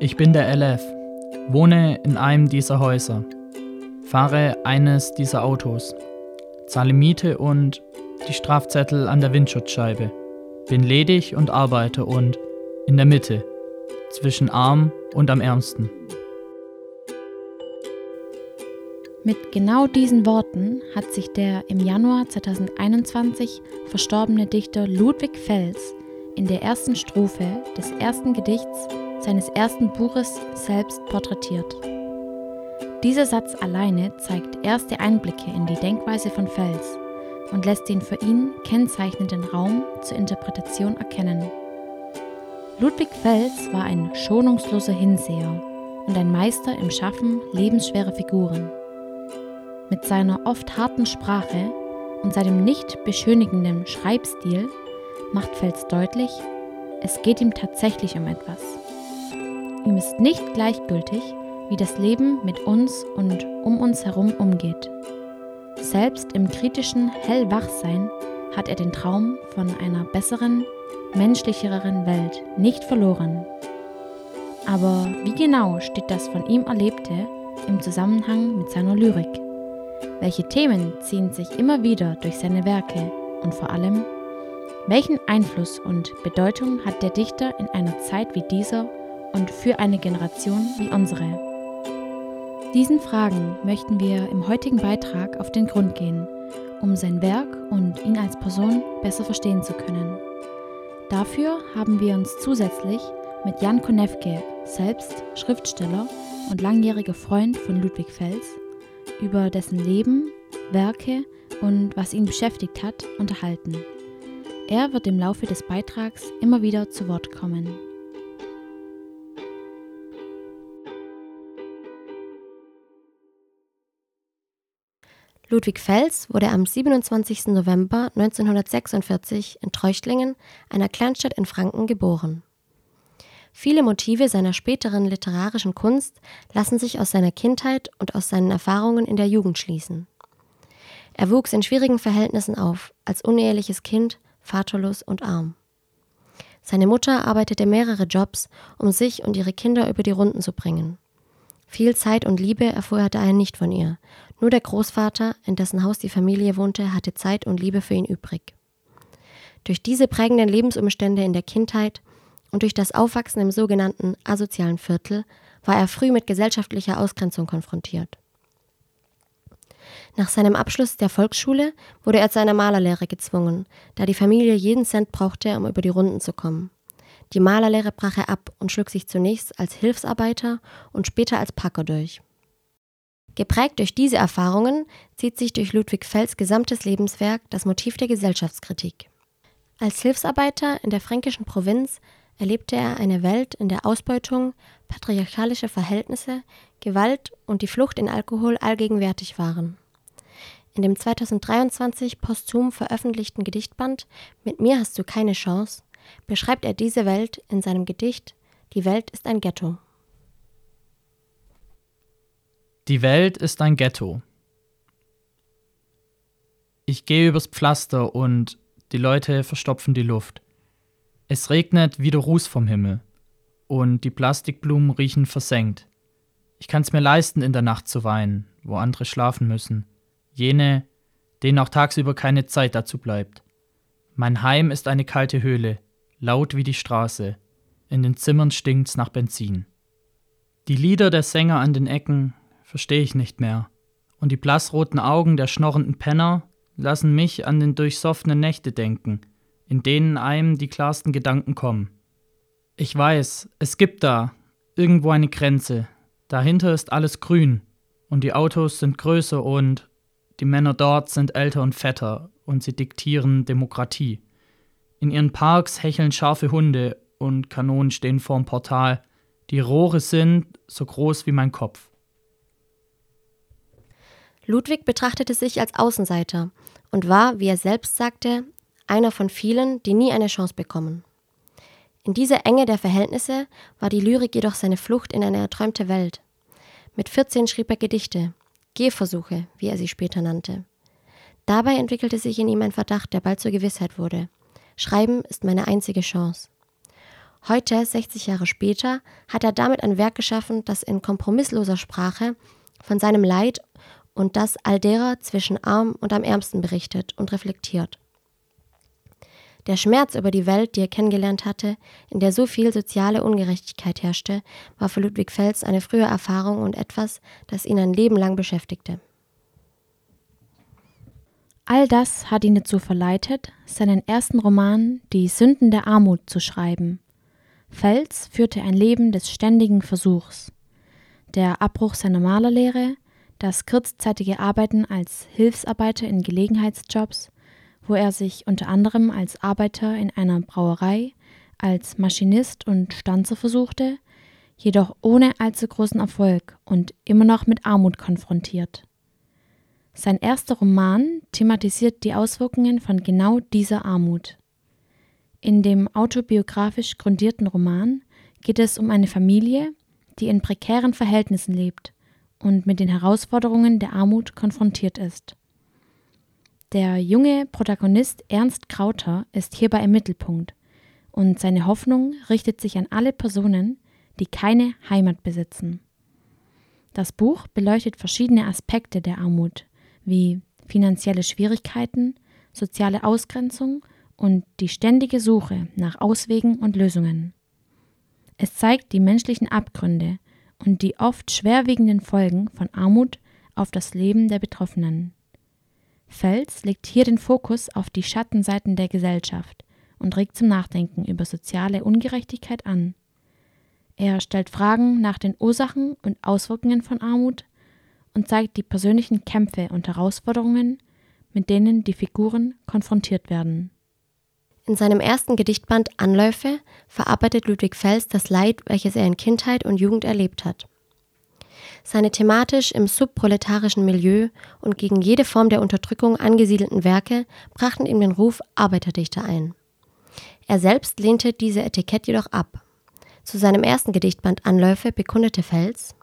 Ich bin der LF, wohne in einem dieser Häuser, fahre eines dieser Autos, zahle Miete und die Strafzettel an der Windschutzscheibe, bin ledig und arbeite und in der Mitte, zwischen arm und am ärmsten. Mit genau diesen Worten hat sich der im Januar 2021 verstorbene Dichter Ludwig Fels in der ersten Strophe des ersten Gedichts seines ersten Buches selbst porträtiert. Dieser Satz alleine zeigt erste Einblicke in die Denkweise von Fels und lässt den für ihn kennzeichnenden Raum zur Interpretation erkennen. Ludwig Fels war ein schonungsloser Hinseher und ein Meister im Schaffen lebensschwerer Figuren. Mit seiner oft harten Sprache und seinem nicht beschönigenden Schreibstil macht Fels deutlich, es geht ihm tatsächlich um etwas. Ihm ist nicht gleichgültig, wie das Leben mit uns und um uns herum umgeht. Selbst im kritischen Hellwachsein hat er den Traum von einer besseren, menschlicheren Welt nicht verloren. Aber wie genau steht das von ihm Erlebte im Zusammenhang mit seiner Lyrik? Welche Themen ziehen sich immer wieder durch seine Werke und vor allem, welchen Einfluss und Bedeutung hat der Dichter in einer Zeit wie dieser und für eine Generation wie unsere? Diesen Fragen möchten wir im heutigen Beitrag auf den Grund gehen, um sein Werk und ihn als Person besser verstehen zu können. Dafür haben wir uns zusätzlich mit Jan Konewke, selbst Schriftsteller und langjähriger Freund von Ludwig Fels, über dessen Leben, Werke und was ihn beschäftigt hat, unterhalten. Er wird im Laufe des Beitrags immer wieder zu Wort kommen. Ludwig Fels wurde am 27. November 1946 in Treuchtlingen, einer Kleinstadt in Franken, geboren. Viele Motive seiner späteren literarischen Kunst lassen sich aus seiner Kindheit und aus seinen Erfahrungen in der Jugend schließen. Er wuchs in schwierigen Verhältnissen auf, als uneheliches Kind, vaterlos und arm. Seine Mutter arbeitete mehrere Jobs, um sich und ihre Kinder über die Runden zu bringen. Viel Zeit und Liebe erfuhr er daher nicht von ihr. Nur der Großvater, in dessen Haus die Familie wohnte, hatte Zeit und Liebe für ihn übrig. Durch diese prägenden Lebensumstände in der Kindheit und durch das Aufwachsen im sogenannten asozialen Viertel war er früh mit gesellschaftlicher Ausgrenzung konfrontiert. Nach seinem Abschluss der Volksschule wurde er zu einer Malerlehre gezwungen, da die Familie jeden Cent brauchte, um über die Runden zu kommen. Die Malerlehre brach er ab und schlug sich zunächst als Hilfsarbeiter und später als Packer durch. Geprägt durch diese Erfahrungen zieht sich durch Ludwig Fells gesamtes Lebenswerk das Motiv der Gesellschaftskritik. Als Hilfsarbeiter in der fränkischen Provinz erlebte er eine Welt, in der Ausbeutung, patriarchalische Verhältnisse, Gewalt und die Flucht in Alkohol allgegenwärtig waren. In dem 2023 posthum veröffentlichten Gedichtband Mit mir hast du keine Chance beschreibt er diese Welt in seinem Gedicht Die Welt ist ein Ghetto. Die Welt ist ein Ghetto. Ich gehe übers Pflaster und die Leute verstopfen die Luft. Es regnet wie der Ruß vom Himmel und die Plastikblumen riechen versenkt. Ich kann's mir leisten, in der Nacht zu weinen, wo andere schlafen müssen. Jene, denen auch tagsüber keine Zeit dazu bleibt. Mein Heim ist eine kalte Höhle, laut wie die Straße. In den Zimmern stinkt's nach Benzin. Die Lieder der Sänger an den Ecken verstehe ich nicht mehr. Und die blassroten Augen der schnorrenden Penner lassen mich an den durchsoffenen Nächte denken, in denen einem die klarsten Gedanken kommen. Ich weiß, es gibt da irgendwo eine Grenze. Dahinter ist alles grün und die Autos sind größer und die Männer dort sind älter und fetter und sie diktieren Demokratie. In ihren Parks hecheln scharfe Hunde und Kanonen stehen vorm Portal. Die Rohre sind so groß wie mein Kopf. Ludwig betrachtete sich als Außenseiter und war, wie er selbst sagte, einer von vielen, die nie eine Chance bekommen. In dieser Enge der Verhältnisse war die Lyrik jedoch seine Flucht in eine erträumte Welt. Mit 14 schrieb er Gedichte, Gehversuche, wie er sie später nannte. Dabei entwickelte sich in ihm ein Verdacht, der bald zur Gewissheit wurde. Schreiben ist meine einzige Chance. Heute, 60 Jahre später, hat er damit ein Werk geschaffen, das in kompromissloser Sprache von seinem Leid und das all derer zwischen arm und am ärmsten berichtet und reflektiert. Der Schmerz über die Welt, die er kennengelernt hatte, in der so viel soziale Ungerechtigkeit herrschte, war für Ludwig Fels eine frühe Erfahrung und etwas, das ihn ein Leben lang beschäftigte. All das hat ihn dazu verleitet, seinen ersten Roman Die Sünden der Armut zu schreiben. Fels führte ein Leben des ständigen Versuchs. Der Abbruch seiner Malerlehre, das kurzzeitige Arbeiten als Hilfsarbeiter in Gelegenheitsjobs, wo er sich unter anderem als Arbeiter in einer Brauerei, als Maschinist und Stanzer versuchte, jedoch ohne allzu großen Erfolg und immer noch mit Armut konfrontiert. Sein erster Roman thematisiert die Auswirkungen von genau dieser Armut. In dem autobiografisch grundierten Roman geht es um eine Familie, die in prekären Verhältnissen lebt und mit den Herausforderungen der Armut konfrontiert ist. Der junge Protagonist Ernst Krauter ist hierbei im Mittelpunkt und seine Hoffnung richtet sich an alle Personen, die keine Heimat besitzen. Das Buch beleuchtet verschiedene Aspekte der Armut, wie finanzielle Schwierigkeiten, soziale Ausgrenzung und die ständige Suche nach Auswegen und Lösungen. Es zeigt die menschlichen Abgründe und die oft schwerwiegenden Folgen von Armut auf das Leben der Betroffenen. Fels legt hier den Fokus auf die Schattenseiten der Gesellschaft und regt zum Nachdenken über soziale Ungerechtigkeit an. Er stellt Fragen nach den Ursachen und Auswirkungen von Armut und zeigt die persönlichen Kämpfe und Herausforderungen, mit denen die Figuren konfrontiert werden. In seinem ersten Gedichtband Anläufe verarbeitet Ludwig Fels das Leid, welches er in Kindheit und Jugend erlebt hat. Seine thematisch im subproletarischen Milieu und gegen jede Form der Unterdrückung angesiedelten Werke brachten ihm den Ruf Arbeiterdichter ein. Er selbst lehnte diese Etikett jedoch ab. Zu seinem ersten Gedichtband Anläufe bekundete Fels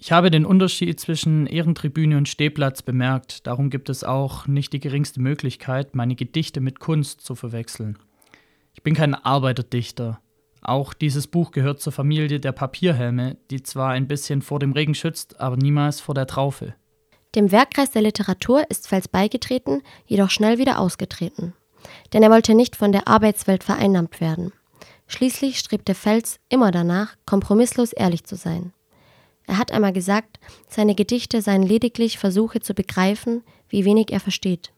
ich habe den Unterschied zwischen Ehrentribüne und Stehplatz bemerkt, darum gibt es auch nicht die geringste Möglichkeit, meine Gedichte mit Kunst zu verwechseln. Ich bin kein Arbeiterdichter. Auch dieses Buch gehört zur Familie der Papierhelme, die zwar ein bisschen vor dem Regen schützt, aber niemals vor der Traufe. Dem Werkkreis der Literatur ist Fels beigetreten, jedoch schnell wieder ausgetreten. Denn er wollte nicht von der Arbeitswelt vereinnahmt werden. Schließlich strebte Fels immer danach, kompromisslos ehrlich zu sein. Er hat einmal gesagt, seine Gedichte seien lediglich Versuche zu begreifen, wie wenig er versteht.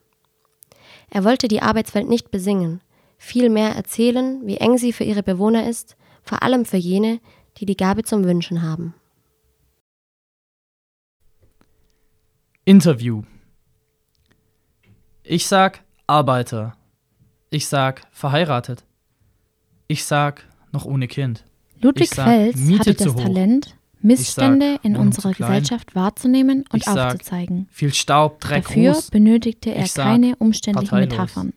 Er wollte die Arbeitswelt nicht besingen, vielmehr erzählen, wie eng sie für ihre Bewohner ist, vor allem für jene, die die Gabe zum Wünschen haben. Interview. Ich sag Arbeiter. Ich sag verheiratet. Ich sag noch ohne Kind. Ludwig Fels hatte das Talent, Missstände sag, in unserer Gesellschaft wahrzunehmen und sag, aufzuzeigen. Viel Staub, Dreck, Dafür Ruß. benötigte er keine umständlichen parteilos. Metaphern.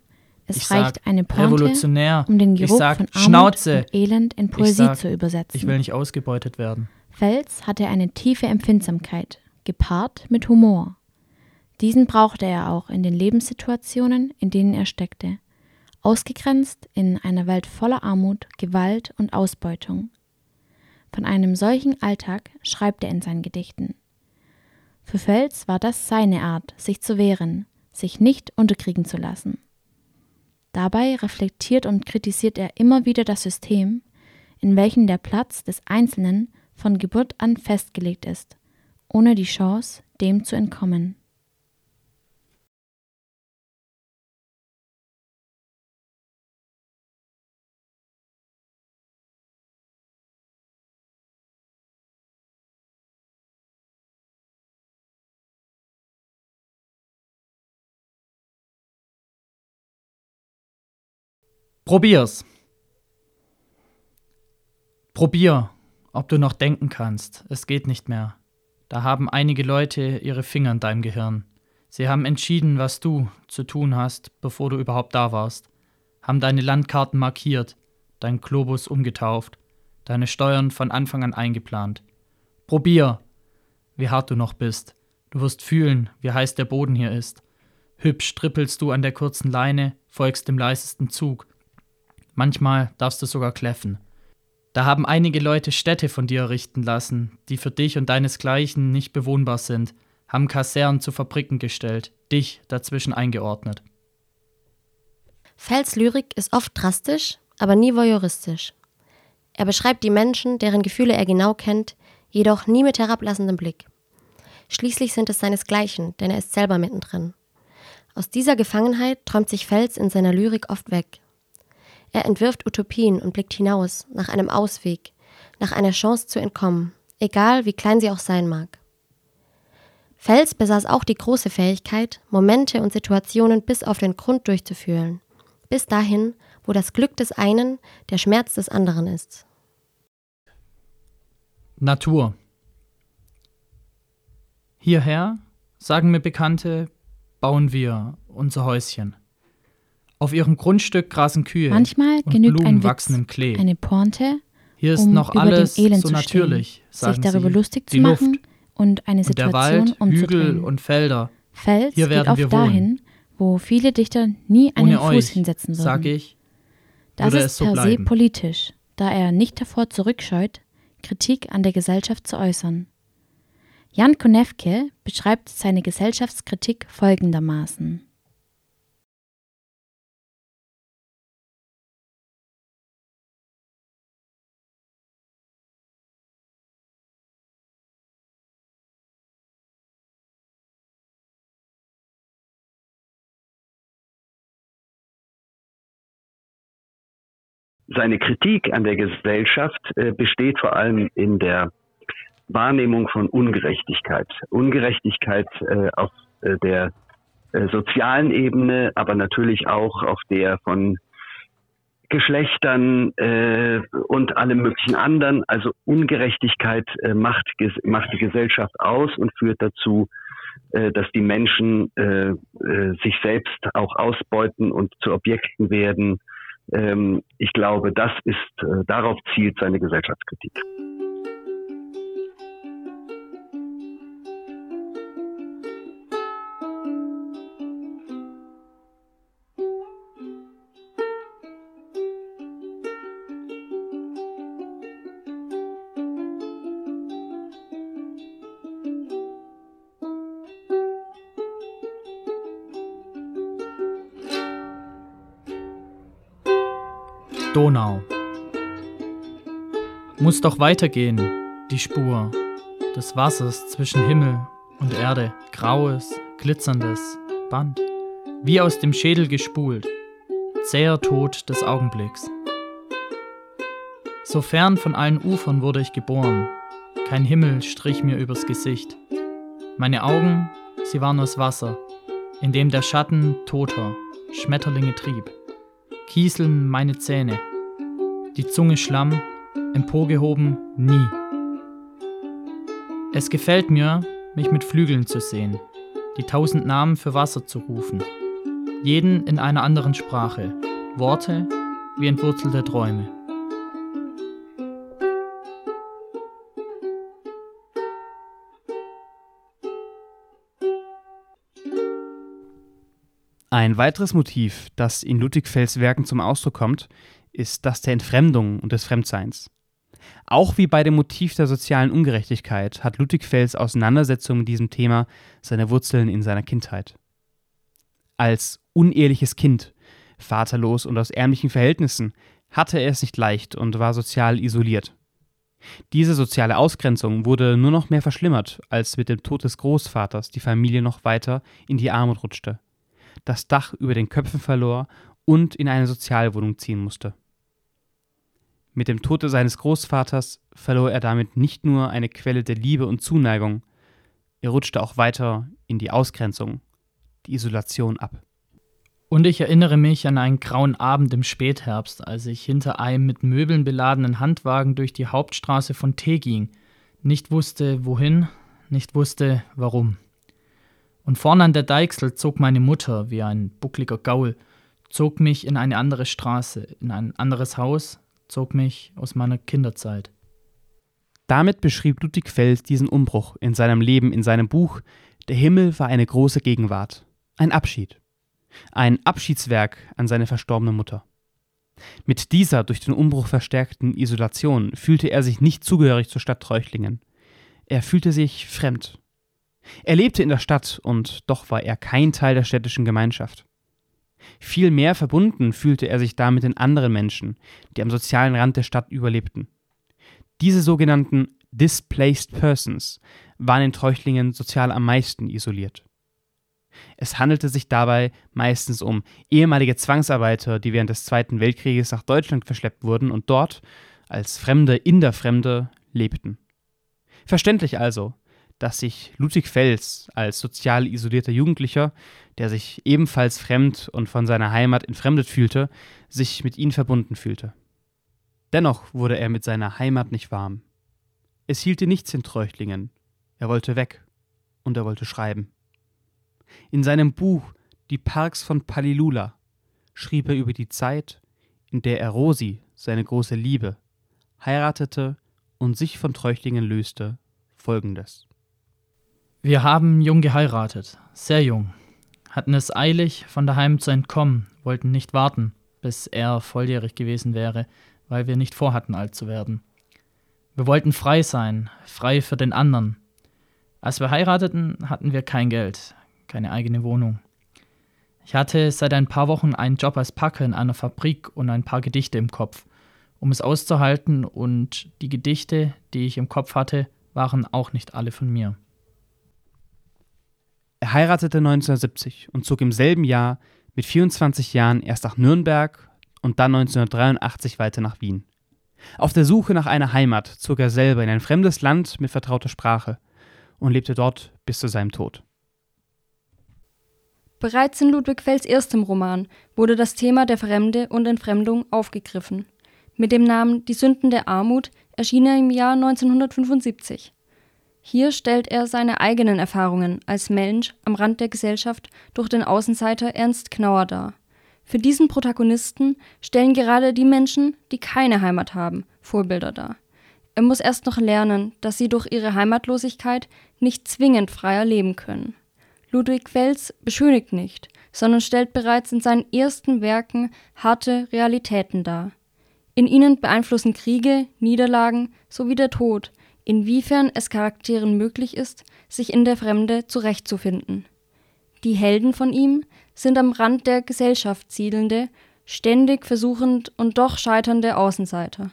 Es ich reicht sag, eine Pointe, um den Geruch sag, von Armut Schnauze. und Elend in Poesie sag, zu übersetzen. Ich will nicht ausgebeutet werden. Fels hatte eine tiefe Empfindsamkeit, gepaart mit Humor. Diesen brauchte er auch in den Lebenssituationen, in denen er steckte. Ausgegrenzt in einer Welt voller Armut, Gewalt und Ausbeutung. Von einem solchen Alltag schreibt er in seinen Gedichten. Für Fels war das seine Art, sich zu wehren, sich nicht unterkriegen zu lassen. Dabei reflektiert und kritisiert er immer wieder das System, in welchem der Platz des Einzelnen von Geburt an festgelegt ist, ohne die Chance, dem zu entkommen. Probier's. Probier, ob du noch denken kannst. Es geht nicht mehr. Da haben einige Leute ihre Finger in deinem Gehirn. Sie haben entschieden, was du zu tun hast, bevor du überhaupt da warst. Haben deine Landkarten markiert, dein Globus umgetauft, deine Steuern von Anfang an eingeplant. Probier, wie hart du noch bist. Du wirst fühlen, wie heiß der Boden hier ist. Hübsch trippelst du an der kurzen Leine, folgst dem leisesten Zug Manchmal darfst du sogar kläffen. Da haben einige Leute Städte von dir errichten lassen, die für dich und deinesgleichen nicht bewohnbar sind, haben Kasernen zu Fabriken gestellt, dich dazwischen eingeordnet. Fells Lyrik ist oft drastisch, aber nie voyeuristisch. Er beschreibt die Menschen, deren Gefühle er genau kennt, jedoch nie mit herablassendem Blick. Schließlich sind es seinesgleichen, denn er ist selber mittendrin. Aus dieser Gefangenheit träumt sich Fels in seiner Lyrik oft weg. Er entwirft Utopien und blickt hinaus, nach einem Ausweg, nach einer Chance zu entkommen, egal wie klein sie auch sein mag. Fels besaß auch die große Fähigkeit, Momente und Situationen bis auf den Grund durchzufühlen, bis dahin, wo das Glück des einen der Schmerz des anderen ist. Natur. Hierher, sagen mir Bekannte, bauen wir unser Häuschen. Auf ihrem Grundstück grasen Kühe. Manchmal und genügt Blumen ein wachsen im Klee. eine Pointe, Hier ist um noch über alles dem Elend so zu natürlich, stehen, sich darüber sie. lustig zu Die machen Luft und eine und der Situation Wald, Hügel und Felder. Fels Hier geht werden oft wir wohnen. dahin, wo viele Dichter nie einen Ohne Fuß euch, hinsetzen würden. sag ich, das ist so per se bleiben. politisch, da er nicht davor zurückscheut, Kritik an der Gesellschaft zu äußern. Jan Konewke beschreibt seine Gesellschaftskritik folgendermaßen. Seine Kritik an der Gesellschaft äh, besteht vor allem in der Wahrnehmung von Ungerechtigkeit. Ungerechtigkeit äh, auf äh, der äh, sozialen Ebene, aber natürlich auch auf der von Geschlechtern äh, und allem möglichen anderen. Also Ungerechtigkeit äh, macht, macht die Gesellschaft aus und führt dazu, dass die Menschen sich selbst auch ausbeuten und zu Objekten werden. Ähm, ich glaube, das ist, äh, darauf zielt seine Gesellschaftskritik. Muss doch weitergehen, die Spur des Wassers zwischen Himmel und Erde, graues, glitzerndes Band, wie aus dem Schädel gespult, zäher Tod des Augenblicks. So fern von allen Ufern wurde ich geboren, kein Himmel strich mir übers Gesicht. Meine Augen, sie waren aus Wasser, in dem der Schatten toter Schmetterlinge trieb. Kieseln meine Zähne, die Zunge Schlamm, emporgehoben nie. Es gefällt mir, mich mit Flügeln zu sehen, die tausend Namen für Wasser zu rufen, jeden in einer anderen Sprache, Worte wie entwurzelte Träume. Ein weiteres Motiv, das in Ludwig Fells Werken zum Ausdruck kommt, ist das der Entfremdung und des Fremdseins. Auch wie bei dem Motiv der sozialen Ungerechtigkeit hat Ludwig Fells Auseinandersetzung mit diesem Thema seine Wurzeln in seiner Kindheit. Als uneheliches Kind, vaterlos und aus ärmlichen Verhältnissen, hatte er es nicht leicht und war sozial isoliert. Diese soziale Ausgrenzung wurde nur noch mehr verschlimmert, als mit dem Tod des Großvaters die Familie noch weiter in die Armut rutschte das Dach über den Köpfen verlor und in eine Sozialwohnung ziehen musste. Mit dem Tode seines Großvaters verlor er damit nicht nur eine Quelle der Liebe und Zuneigung, er rutschte auch weiter in die Ausgrenzung, die Isolation ab. Und ich erinnere mich an einen grauen Abend im Spätherbst, als ich hinter einem mit Möbeln beladenen Handwagen durch die Hauptstraße von T ging, nicht wusste wohin, nicht wusste warum. Und vorne an der Deichsel zog meine Mutter wie ein buckliger Gaul, zog mich in eine andere Straße, in ein anderes Haus, zog mich aus meiner Kinderzeit. Damit beschrieb Ludwig Fels diesen Umbruch in seinem Leben in seinem Buch Der Himmel war eine große Gegenwart. Ein Abschied. Ein Abschiedswerk an seine verstorbene Mutter. Mit dieser durch den Umbruch verstärkten Isolation fühlte er sich nicht zugehörig zur Stadt Treuchtlingen. Er fühlte sich fremd. Er lebte in der Stadt und doch war er kein Teil der städtischen Gemeinschaft. Vielmehr verbunden fühlte er sich da mit den anderen Menschen, die am sozialen Rand der Stadt überlebten. Diese sogenannten Displaced Persons waren in Treuchtlingen sozial am meisten isoliert. Es handelte sich dabei meistens um ehemalige Zwangsarbeiter, die während des Zweiten Weltkrieges nach Deutschland verschleppt wurden und dort, als Fremde in der Fremde, lebten. Verständlich also, dass sich Ludwig Fels als sozial isolierter Jugendlicher, der sich ebenfalls fremd und von seiner Heimat entfremdet fühlte, sich mit ihnen verbunden fühlte. Dennoch wurde er mit seiner Heimat nicht warm. Es hielt ihn nichts in Treuchtlingen. Er wollte weg und er wollte schreiben. In seinem Buch Die Parks von Palilula schrieb er über die Zeit, in der er Rosi, seine große Liebe, heiratete und sich von Treuchtlingen löste, folgendes. Wir haben jung geheiratet, sehr jung, hatten es eilig, von daheim zu entkommen, wollten nicht warten, bis er volljährig gewesen wäre, weil wir nicht vorhatten, alt zu werden. Wir wollten frei sein, frei für den anderen. Als wir heirateten, hatten wir kein Geld, keine eigene Wohnung. Ich hatte seit ein paar Wochen einen Job als Packer in einer Fabrik und ein paar Gedichte im Kopf, um es auszuhalten, und die Gedichte, die ich im Kopf hatte, waren auch nicht alle von mir. Er heiratete 1970 und zog im selben Jahr mit 24 Jahren erst nach Nürnberg und dann 1983 weiter nach Wien. Auf der Suche nach einer Heimat zog er selber in ein fremdes Land mit vertrauter Sprache und lebte dort bis zu seinem Tod. Bereits in Ludwig Fells erstem Roman wurde das Thema der Fremde und Entfremdung aufgegriffen. Mit dem Namen Die Sünden der Armut erschien er im Jahr 1975. Hier stellt er seine eigenen Erfahrungen als Mensch am Rand der Gesellschaft durch den Außenseiter Ernst Knauer dar. Für diesen Protagonisten stellen gerade die Menschen, die keine Heimat haben, Vorbilder dar. Er muss erst noch lernen, dass sie durch ihre Heimatlosigkeit nicht zwingend freier leben können. Ludwig Fels beschönigt nicht, sondern stellt bereits in seinen ersten Werken harte Realitäten dar. In ihnen beeinflussen Kriege, Niederlagen sowie der Tod, inwiefern es Charakteren möglich ist, sich in der Fremde zurechtzufinden. Die Helden von ihm sind am Rand der Gesellschaft siedelnde, ständig versuchend und doch scheiternde Außenseiter.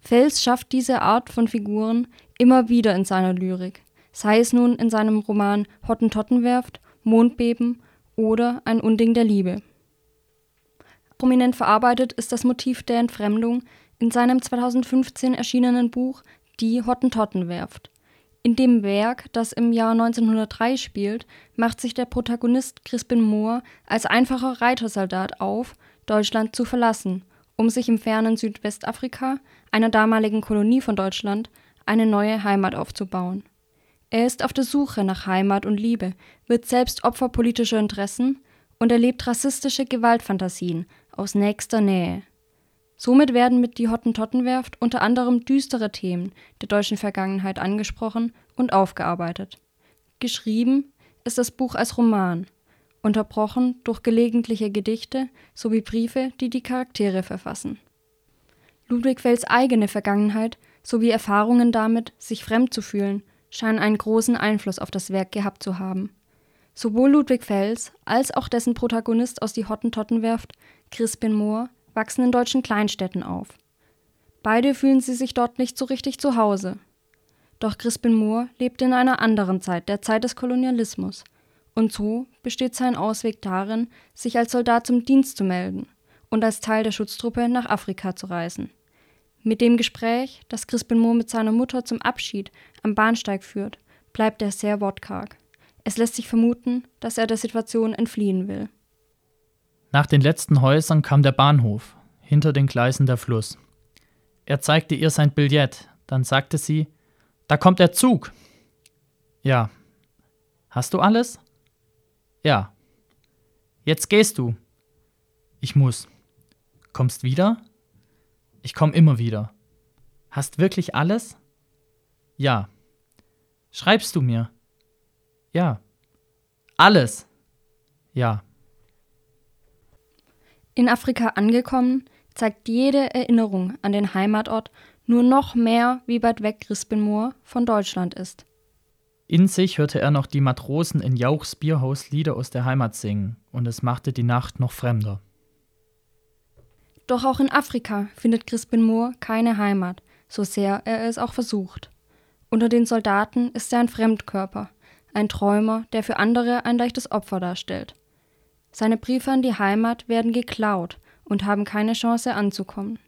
Fels schafft diese Art von Figuren immer wieder in seiner Lyrik sei es nun in seinem Roman Hottentottenwerft, Mondbeben oder Ein Unding der Liebe. Prominent verarbeitet ist das Motiv der Entfremdung in seinem 2015 erschienenen Buch Die Hottentottenwerft. In dem Werk, das im Jahr 1903 spielt, macht sich der Protagonist Crispin Moore als einfacher Reitersoldat auf, Deutschland zu verlassen, um sich im fernen Südwestafrika, einer damaligen Kolonie von Deutschland, eine neue Heimat aufzubauen. Er ist auf der Suche nach Heimat und Liebe, wird selbst Opfer politischer Interessen und erlebt rassistische Gewaltfantasien aus nächster Nähe. Somit werden mit Die Hottentottenwerft unter anderem düstere Themen der deutschen Vergangenheit angesprochen und aufgearbeitet. Geschrieben ist das Buch als Roman, unterbrochen durch gelegentliche Gedichte sowie Briefe, die die Charaktere verfassen. Ludwig Fells eigene Vergangenheit sowie Erfahrungen damit, sich fremd zu fühlen scheinen einen großen Einfluss auf das Werk gehabt zu haben. Sowohl Ludwig Fels als auch dessen Protagonist aus Die Hottentottenwerft, Crispin Moore, wachsen in deutschen Kleinstädten auf. Beide fühlen sie sich dort nicht so richtig zu Hause. Doch Crispin Moore lebt in einer anderen Zeit, der Zeit des Kolonialismus. Und so besteht sein Ausweg darin, sich als Soldat zum Dienst zu melden und als Teil der Schutztruppe nach Afrika zu reisen. Mit dem Gespräch, das Crispin Moore mit seiner Mutter zum Abschied am Bahnsteig führt, bleibt er sehr wortkarg. Es lässt sich vermuten, dass er der Situation entfliehen will. Nach den letzten Häusern kam der Bahnhof, hinter den Gleisen der Fluss. Er zeigte ihr sein Billett, dann sagte sie, da kommt der Zug. Ja. Hast du alles? Ja. Jetzt gehst du. Ich muss. Kommst wieder? Ich komme immer wieder. Hast wirklich alles? Ja. Schreibst du mir? Ja. Alles? Ja. In Afrika angekommen, zeigt jede Erinnerung an den Heimatort nur noch mehr, wie weit weg Crispin von Deutschland ist. In sich hörte er noch die Matrosen in Jauchs Bierhaus Lieder aus der Heimat singen, und es machte die Nacht noch fremder. Doch auch in Afrika findet Crispin Moore keine Heimat, so sehr er es auch versucht. Unter den Soldaten ist er ein Fremdkörper, ein Träumer, der für andere ein leichtes Opfer darstellt. Seine Briefe an die Heimat werden geklaut und haben keine Chance anzukommen.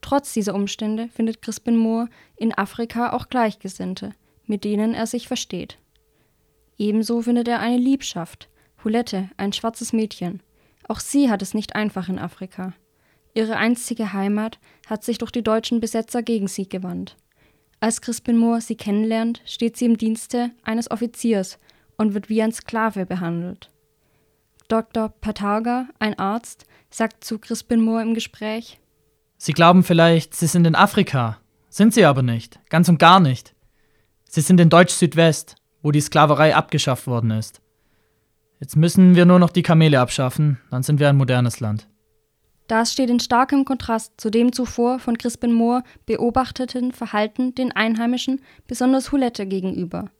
Trotz dieser Umstände findet Crispin Moore in Afrika auch Gleichgesinnte, mit denen er sich versteht. Ebenso findet er eine Liebschaft, Hulette, ein schwarzes Mädchen. Auch sie hat es nicht einfach in Afrika. Ihre einstige Heimat hat sich durch die deutschen Besetzer gegen sie gewandt. Als Crispin Moore sie kennenlernt, steht sie im Dienste eines Offiziers und wird wie ein Sklave behandelt. Dr. Patarga, ein Arzt, sagt zu Crispin Moore im Gespräch: Sie glauben vielleicht, Sie sind in Afrika. Sind Sie aber nicht. Ganz und gar nicht. Sie sind in Deutsch-Südwest, wo die Sklaverei abgeschafft worden ist. Jetzt müssen wir nur noch die Kamele abschaffen, dann sind wir ein modernes Land. Das steht in starkem Kontrast zu dem zuvor von Crispin Moore beobachteten Verhalten den Einheimischen, besonders Hulette, gegenüber.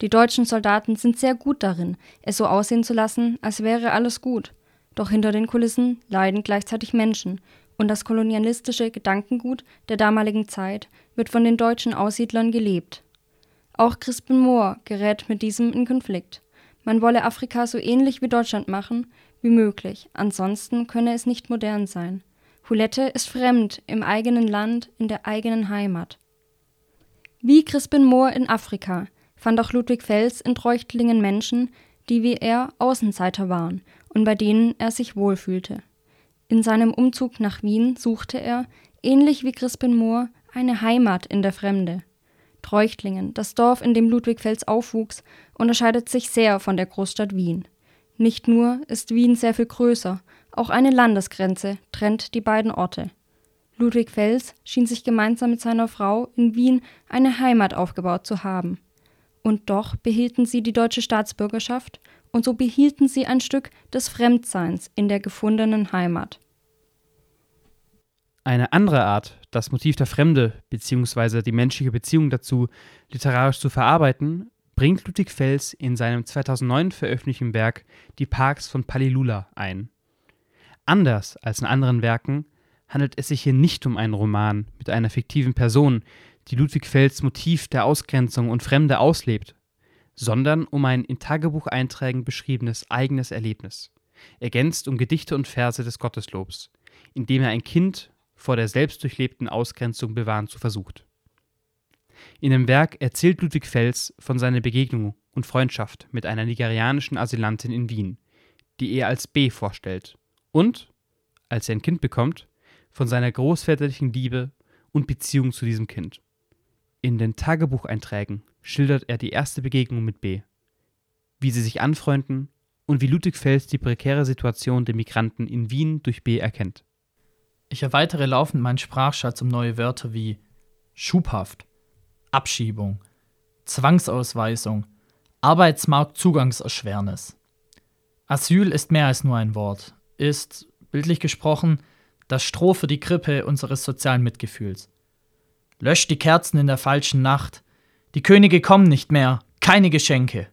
Die deutschen Soldaten sind sehr gut darin, es so aussehen zu lassen, als wäre alles gut. Doch hinter den Kulissen leiden gleichzeitig Menschen, und das kolonialistische Gedankengut der damaligen Zeit wird von den deutschen Aussiedlern gelebt. Auch Crispin Moore gerät mit diesem in Konflikt. Man wolle Afrika so ähnlich wie Deutschland machen, wie möglich, ansonsten könne es nicht modern sein. Hulette ist fremd im eigenen Land, in der eigenen Heimat. Wie Crispin Moore in Afrika fand auch Ludwig Fels in Treuchtlingen Menschen, die wie er Außenseiter waren und bei denen er sich wohlfühlte. In seinem Umzug nach Wien suchte er, ähnlich wie Crispin Moore, eine Heimat in der Fremde. Treuchtlingen, das Dorf, in dem Ludwig Fels aufwuchs, unterscheidet sich sehr von der Großstadt Wien. Nicht nur ist Wien sehr viel größer, auch eine Landesgrenze trennt die beiden Orte. Ludwig Fels schien sich gemeinsam mit seiner Frau in Wien eine Heimat aufgebaut zu haben. Und doch behielten sie die deutsche Staatsbürgerschaft und so behielten sie ein Stück des Fremdseins in der gefundenen Heimat. Eine andere Art, das Motiv der Fremde bzw. die menschliche Beziehung dazu literarisch zu verarbeiten, bringt Ludwig Fels in seinem 2009 veröffentlichten Werk Die Parks von Palilula ein. Anders als in anderen Werken handelt es sich hier nicht um einen Roman mit einer fiktiven Person, die Ludwig Fels Motiv der Ausgrenzung und Fremde auslebt, sondern um ein in Tagebucheinträgen beschriebenes eigenes Erlebnis, ergänzt um Gedichte und Verse des Gotteslobs, in dem er ein Kind vor der selbst durchlebten Ausgrenzung bewahren zu versucht. In dem Werk erzählt Ludwig Fels von seiner Begegnung und Freundschaft mit einer nigerianischen Asylantin in Wien, die er als B vorstellt, und, als er ein Kind bekommt, von seiner großväterlichen Liebe und Beziehung zu diesem Kind. In den Tagebucheinträgen schildert er die erste Begegnung mit B, wie sie sich anfreunden und wie Ludwig Fels die prekäre Situation der Migranten in Wien durch B erkennt. Ich erweitere laufend meinen Sprachschatz um neue Wörter wie schubhaft, Abschiebung, Zwangsausweisung, Arbeitsmarktzugangserschwernis. Asyl ist mehr als nur ein Wort, ist, bildlich gesprochen, das Stroh für die Krippe unseres sozialen Mitgefühls. Löscht die Kerzen in der falschen Nacht, die Könige kommen nicht mehr, keine Geschenke.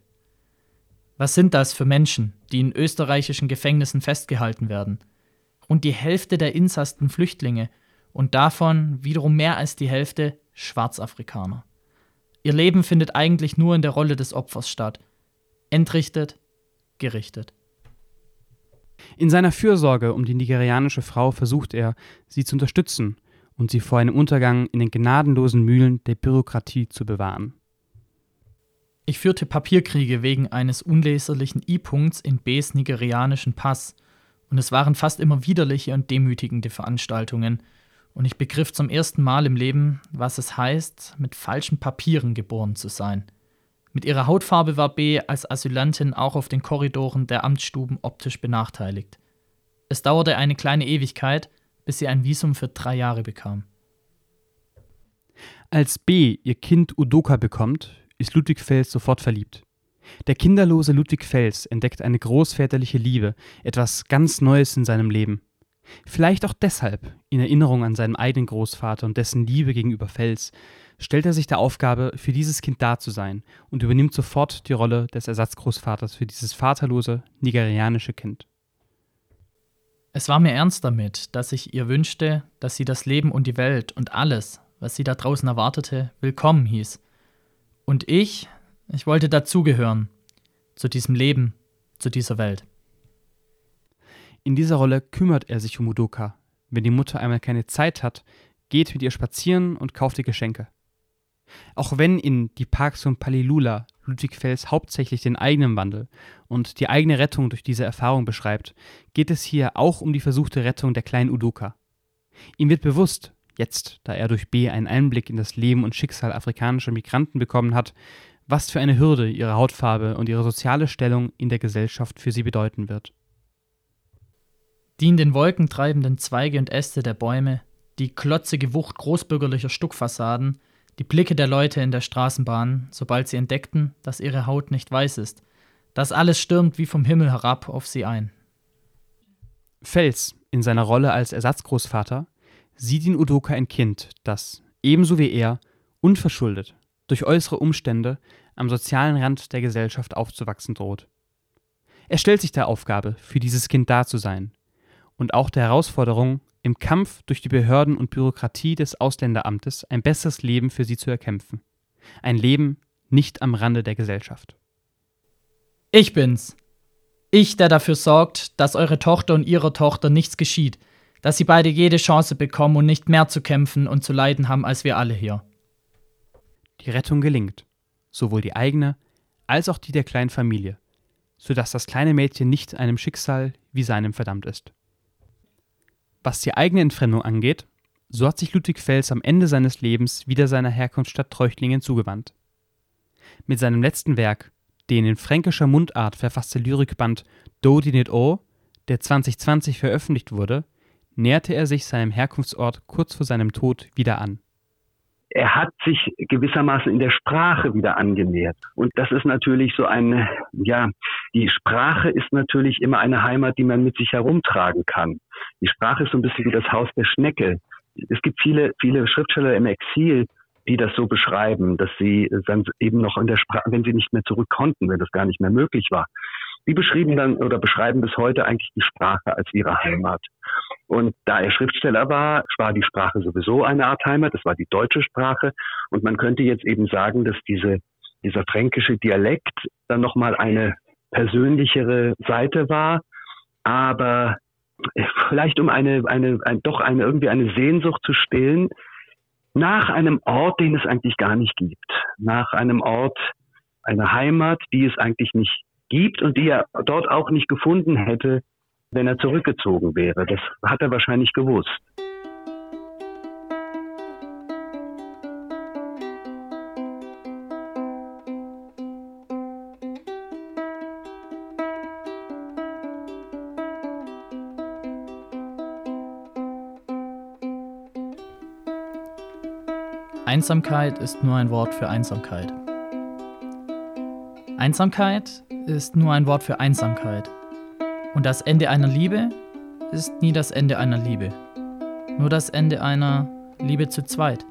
Was sind das für Menschen, die in österreichischen Gefängnissen festgehalten werden? Und die Hälfte der Insassen Flüchtlinge und davon wiederum mehr als die Hälfte Schwarzafrikaner. Ihr Leben findet eigentlich nur in der Rolle des Opfers statt. Entrichtet, gerichtet. In seiner Fürsorge um die nigerianische Frau versucht er, sie zu unterstützen und sie vor einem Untergang in den gnadenlosen Mühlen der Bürokratie zu bewahren. Ich führte Papierkriege wegen eines unleserlichen I-Punkts in Bs nigerianischen Pass, und es waren fast immer widerliche und demütigende Veranstaltungen, und ich begriff zum ersten Mal im Leben, was es heißt, mit falschen Papieren geboren zu sein. Mit ihrer Hautfarbe war B als Asylantin auch auf den Korridoren der Amtsstuben optisch benachteiligt. Es dauerte eine kleine Ewigkeit, bis sie ein Visum für drei Jahre bekam. Als B ihr Kind Udoka bekommt, ist Ludwig Fels sofort verliebt. Der kinderlose Ludwig Fels entdeckt eine großväterliche Liebe, etwas ganz Neues in seinem Leben. Vielleicht auch deshalb, in Erinnerung an seinen eigenen Großvater und dessen Liebe gegenüber Fels, stellt er sich der Aufgabe, für dieses Kind da zu sein und übernimmt sofort die Rolle des Ersatzgroßvaters für dieses vaterlose nigerianische Kind. Es war mir ernst damit, dass ich ihr wünschte, dass sie das Leben und die Welt und alles, was sie da draußen erwartete, willkommen hieß. Und ich, ich wollte dazugehören, zu diesem Leben, zu dieser Welt. In dieser Rolle kümmert er sich um Udoka. Wenn die Mutter einmal keine Zeit hat, geht mit ihr spazieren und kauft ihr Geschenke. Auch wenn in Die Parks von Palilula Ludwig Fels hauptsächlich den eigenen Wandel und die eigene Rettung durch diese Erfahrung beschreibt, geht es hier auch um die versuchte Rettung der kleinen Udoka. Ihm wird bewusst, jetzt, da er durch B einen Einblick in das Leben und Schicksal afrikanischer Migranten bekommen hat, was für eine Hürde ihre Hautfarbe und ihre soziale Stellung in der Gesellschaft für sie bedeuten wird. Die in den Wolken treibenden Zweige und Äste der Bäume, die klotzige Wucht großbürgerlicher Stuckfassaden, die Blicke der Leute in der Straßenbahn, sobald sie entdeckten, dass ihre Haut nicht weiß ist. Das alles stürmt wie vom Himmel herab auf sie ein. Fels, in seiner Rolle als Ersatzgroßvater, sieht in Udoka ein Kind, das, ebenso wie er, unverschuldet, durch äußere Umstände, am sozialen Rand der Gesellschaft aufzuwachsen droht. Er stellt sich der Aufgabe, für dieses Kind da zu sein und auch der Herausforderung, im Kampf durch die Behörden und Bürokratie des Ausländeramtes ein besseres Leben für sie zu erkämpfen. Ein Leben nicht am Rande der Gesellschaft. Ich bin's. Ich, der dafür sorgt, dass eure Tochter und ihrer Tochter nichts geschieht, dass sie beide jede Chance bekommen und nicht mehr zu kämpfen und zu leiden haben als wir alle hier. Die Rettung gelingt, sowohl die eigene als auch die der kleinen Familie, sodass das kleine Mädchen nicht einem Schicksal wie seinem verdammt ist. Was die eigene Entfremdung angeht, so hat sich Ludwig Fels am Ende seines Lebens wieder seiner Herkunftsstadt Treuchtlingen zugewandt. Mit seinem letzten Werk, den in fränkischer Mundart verfasste Lyrikband Do Dinit O, der 2020 veröffentlicht wurde, näherte er sich seinem Herkunftsort kurz vor seinem Tod wieder an. Er hat sich gewissermaßen in der Sprache wieder angenähert. Und das ist natürlich so eine, ja, die Sprache ist natürlich immer eine Heimat, die man mit sich herumtragen kann. Die Sprache ist so ein bisschen wie das Haus der Schnecke. Es gibt viele, viele Schriftsteller im Exil, die das so beschreiben, dass sie dann eben noch in der Sprache, wenn sie nicht mehr zurück konnten, wenn das gar nicht mehr möglich war, die beschrieben dann oder beschreiben bis heute eigentlich die Sprache als ihre Heimat. Und da er Schriftsteller war, war die Sprache sowieso eine Art Heimat, das war die deutsche Sprache. Und man könnte jetzt eben sagen, dass diese, dieser fränkische Dialekt dann nochmal eine persönlichere Seite war, aber vielleicht um eine, eine, ein, doch eine, irgendwie eine Sehnsucht zu stillen nach einem Ort, den es eigentlich gar nicht gibt, nach einem Ort, einer Heimat, die es eigentlich nicht gibt und die er dort auch nicht gefunden hätte, wenn er zurückgezogen wäre. Das hat er wahrscheinlich gewusst. Einsamkeit ist nur ein Wort für Einsamkeit. Einsamkeit ist nur ein Wort für Einsamkeit. Und das Ende einer Liebe ist nie das Ende einer Liebe. Nur das Ende einer Liebe zu zweit.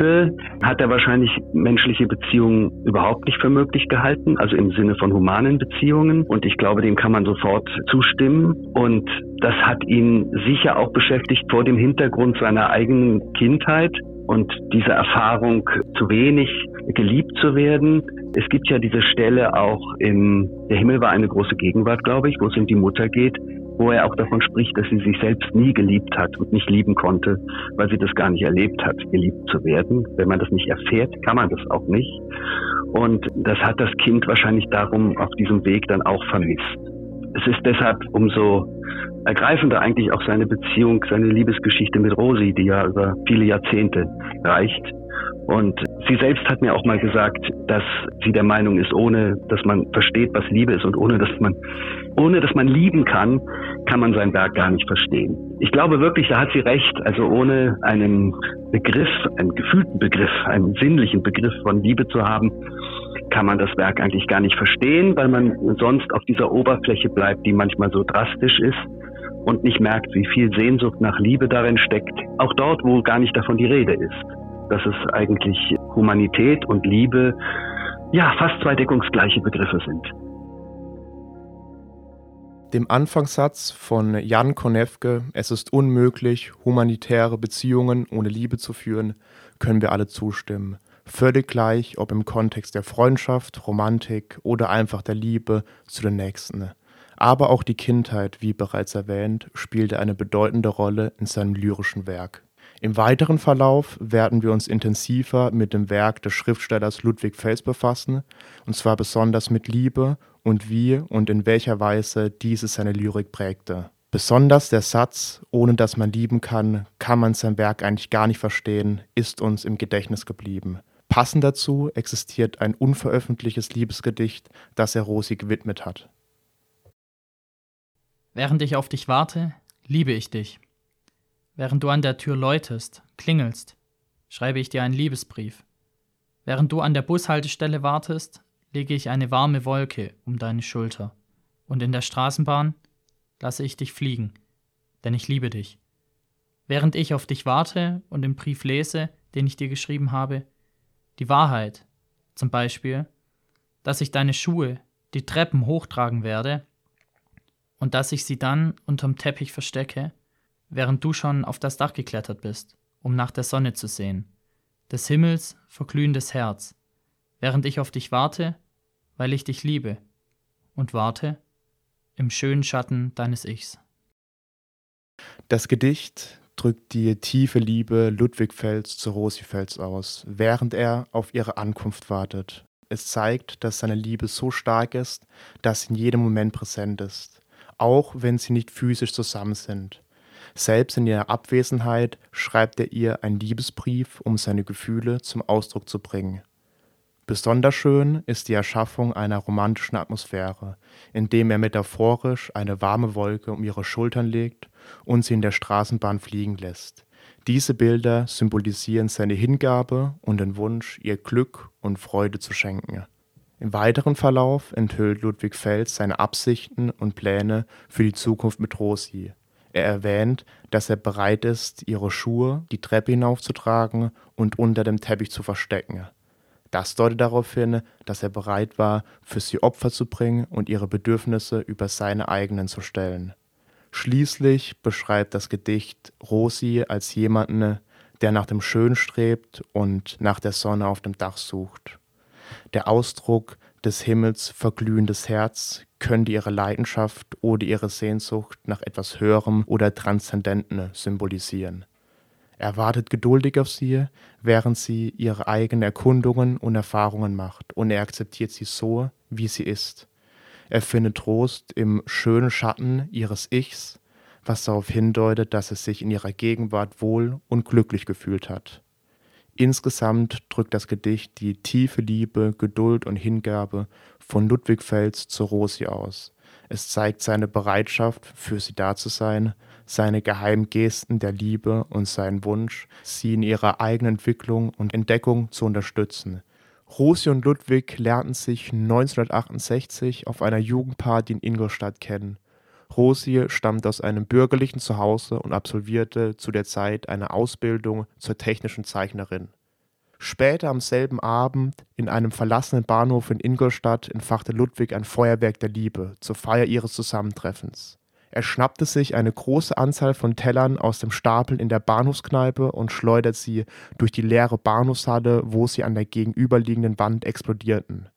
Liebe hat er wahrscheinlich menschliche Beziehungen überhaupt nicht für möglich gehalten, also im Sinne von humanen Beziehungen. Und ich glaube, dem kann man sofort zustimmen. Und das hat ihn sicher auch beschäftigt vor dem Hintergrund seiner eigenen Kindheit und dieser Erfahrung, zu wenig geliebt zu werden. Es gibt ja diese Stelle auch in Der Himmel war eine große Gegenwart, glaube ich, wo es um die Mutter geht, wo er auch davon spricht, dass sie sich selbst nie geliebt hat und nicht lieben konnte, weil sie das gar nicht erlebt hat, geliebt zu werden. Wenn man das nicht erfährt, kann man das auch nicht. Und das hat das Kind wahrscheinlich darum auf diesem Weg dann auch vermisst. Es ist deshalb umso ergreifender eigentlich auch seine Beziehung, seine Liebesgeschichte mit Rosi, die ja über viele Jahrzehnte reicht. Und sie selbst hat mir auch mal gesagt, dass sie der Meinung ist, ohne dass man versteht, was Liebe ist und ohne dass man, ohne dass man lieben kann, kann man sein Werk gar nicht verstehen. Ich glaube wirklich, da hat sie recht. Also ohne einen Begriff, einen gefühlten Begriff, einen sinnlichen Begriff von Liebe zu haben, kann man das Werk eigentlich gar nicht verstehen, weil man sonst auf dieser Oberfläche bleibt, die manchmal so drastisch ist und nicht merkt, wie viel Sehnsucht nach Liebe darin steckt, auch dort, wo gar nicht davon die Rede ist. Dass es eigentlich Humanität und Liebe ja fast zwei deckungsgleiche Begriffe sind. Dem Anfangssatz von Jan Konewke, es ist unmöglich, humanitäre Beziehungen ohne Liebe zu führen, können wir alle zustimmen. Völlig gleich, ob im Kontext der Freundschaft, Romantik oder einfach der Liebe zu den Nächsten. Aber auch die Kindheit, wie bereits erwähnt, spielte eine bedeutende Rolle in seinem lyrischen Werk. Im weiteren Verlauf werden wir uns intensiver mit dem Werk des Schriftstellers Ludwig Fels befassen, und zwar besonders mit Liebe und wie und in welcher Weise diese seine Lyrik prägte. Besonders der Satz, ohne dass man lieben kann, kann man sein Werk eigentlich gar nicht verstehen, ist uns im Gedächtnis geblieben. Passend dazu existiert ein unveröffentlichtes Liebesgedicht, das er Rosi gewidmet hat. Während ich auf dich warte, liebe ich dich. Während du an der Tür läutest, klingelst, schreibe ich dir einen Liebesbrief. Während du an der Bushaltestelle wartest, lege ich eine warme Wolke um deine Schulter. Und in der Straßenbahn lasse ich dich fliegen, denn ich liebe dich. Während ich auf dich warte und im Brief lese, den ich dir geschrieben habe, die Wahrheit, zum Beispiel, dass ich deine Schuhe die Treppen hochtragen werde und dass ich sie dann unterm Teppich verstecke, während du schon auf das Dach geklettert bist, um nach der Sonne zu sehen, des Himmels verglühendes Herz, während ich auf dich warte, weil ich dich liebe und warte im schönen Schatten deines Ichs. Das Gedicht drückt die tiefe Liebe Ludwig Fels zu Rosi Fels aus, während er auf ihre Ankunft wartet. Es zeigt, dass seine Liebe so stark ist, dass sie in jedem Moment präsent ist, auch wenn sie nicht physisch zusammen sind. Selbst in ihrer Abwesenheit schreibt er ihr einen Liebesbrief, um seine Gefühle zum Ausdruck zu bringen. Besonders schön ist die Erschaffung einer romantischen Atmosphäre, indem er metaphorisch eine warme Wolke um ihre Schultern legt und sie in der Straßenbahn fliegen lässt. Diese Bilder symbolisieren seine Hingabe und den Wunsch, ihr Glück und Freude zu schenken. Im weiteren Verlauf enthüllt Ludwig Fels seine Absichten und Pläne für die Zukunft mit Rosi. Er erwähnt, dass er bereit ist, ihre Schuhe die Treppe hinaufzutragen und unter dem Teppich zu verstecken. Das deutet darauf hin, dass er bereit war, für sie Opfer zu bringen und ihre Bedürfnisse über seine eigenen zu stellen. Schließlich beschreibt das Gedicht Rosi als jemanden, der nach dem Schön strebt und nach der Sonne auf dem Dach sucht. Der Ausdruck des Himmels verglühendes Herz könnte ihre Leidenschaft oder ihre Sehnsucht nach etwas Höherem oder Transzendentem symbolisieren. Er wartet geduldig auf sie, während sie ihre eigenen Erkundungen und Erfahrungen macht, und er akzeptiert sie so, wie sie ist. Er findet Trost im schönen Schatten ihres Ichs, was darauf hindeutet, dass er sich in ihrer Gegenwart wohl und glücklich gefühlt hat. Insgesamt drückt das Gedicht die tiefe Liebe, Geduld und Hingabe von Ludwig Fels zu Rosi aus. Es zeigt seine Bereitschaft, für sie da zu sein, seine geheimen Gesten der Liebe und seinen Wunsch, sie in ihrer eigenen Entwicklung und Entdeckung zu unterstützen. Rosi und Ludwig lernten sich 1968 auf einer Jugendparty in Ingolstadt kennen. Rosi stammt aus einem bürgerlichen Zuhause und absolvierte zu der Zeit eine Ausbildung zur technischen Zeichnerin. Später am selben Abend in einem verlassenen Bahnhof in Ingolstadt entfachte Ludwig ein Feuerwerk der Liebe zur Feier ihres Zusammentreffens. Er schnappte sich eine große Anzahl von Tellern aus dem Stapel in der Bahnhofskneipe und schleudert sie durch die leere Bahnhofshalle, wo sie an der gegenüberliegenden Wand explodierten.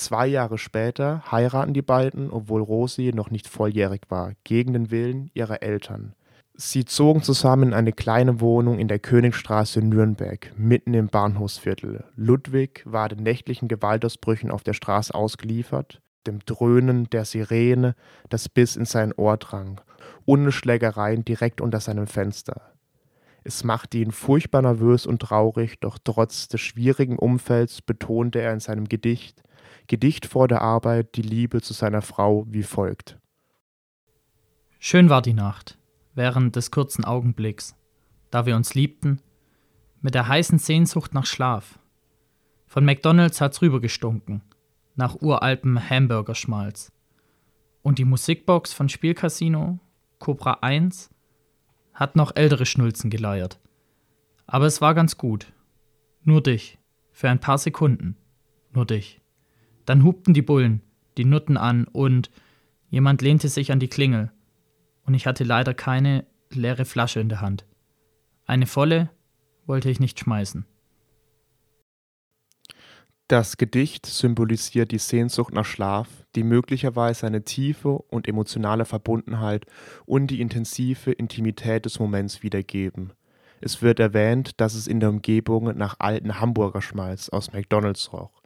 Zwei Jahre später heiraten die beiden, obwohl Rosi noch nicht volljährig war, gegen den Willen ihrer Eltern. Sie zogen zusammen in eine kleine Wohnung in der Königstraße Nürnberg, mitten im Bahnhofsviertel. Ludwig war den nächtlichen Gewaltausbrüchen auf der Straße ausgeliefert dem Dröhnen der Sirene, das bis in sein Ohr drang, ohne Schlägereien direkt unter seinem Fenster. Es machte ihn furchtbar nervös und traurig, doch trotz des schwierigen Umfelds betonte er in seinem Gedicht, Gedicht vor der Arbeit, die Liebe zu seiner Frau wie folgt. Schön war die Nacht, während des kurzen Augenblicks, da wir uns liebten, mit der heißen Sehnsucht nach Schlaf. Von McDonalds hat's rübergestunken, nach uraltem Hamburgerschmalz. Und die Musikbox von Spielcasino, Cobra 1, hat noch ältere Schnulzen geleiert. Aber es war ganz gut. Nur dich. Für ein paar Sekunden. Nur dich. Dann hupten die Bullen, die Nutten an und jemand lehnte sich an die Klingel. Und ich hatte leider keine leere Flasche in der Hand. Eine volle wollte ich nicht schmeißen. Das Gedicht symbolisiert die Sehnsucht nach Schlaf, die möglicherweise eine tiefe und emotionale Verbundenheit und die intensive Intimität des Moments wiedergeben. Es wird erwähnt, dass es in der Umgebung nach alten Hamburger Schmalz aus McDonalds roch.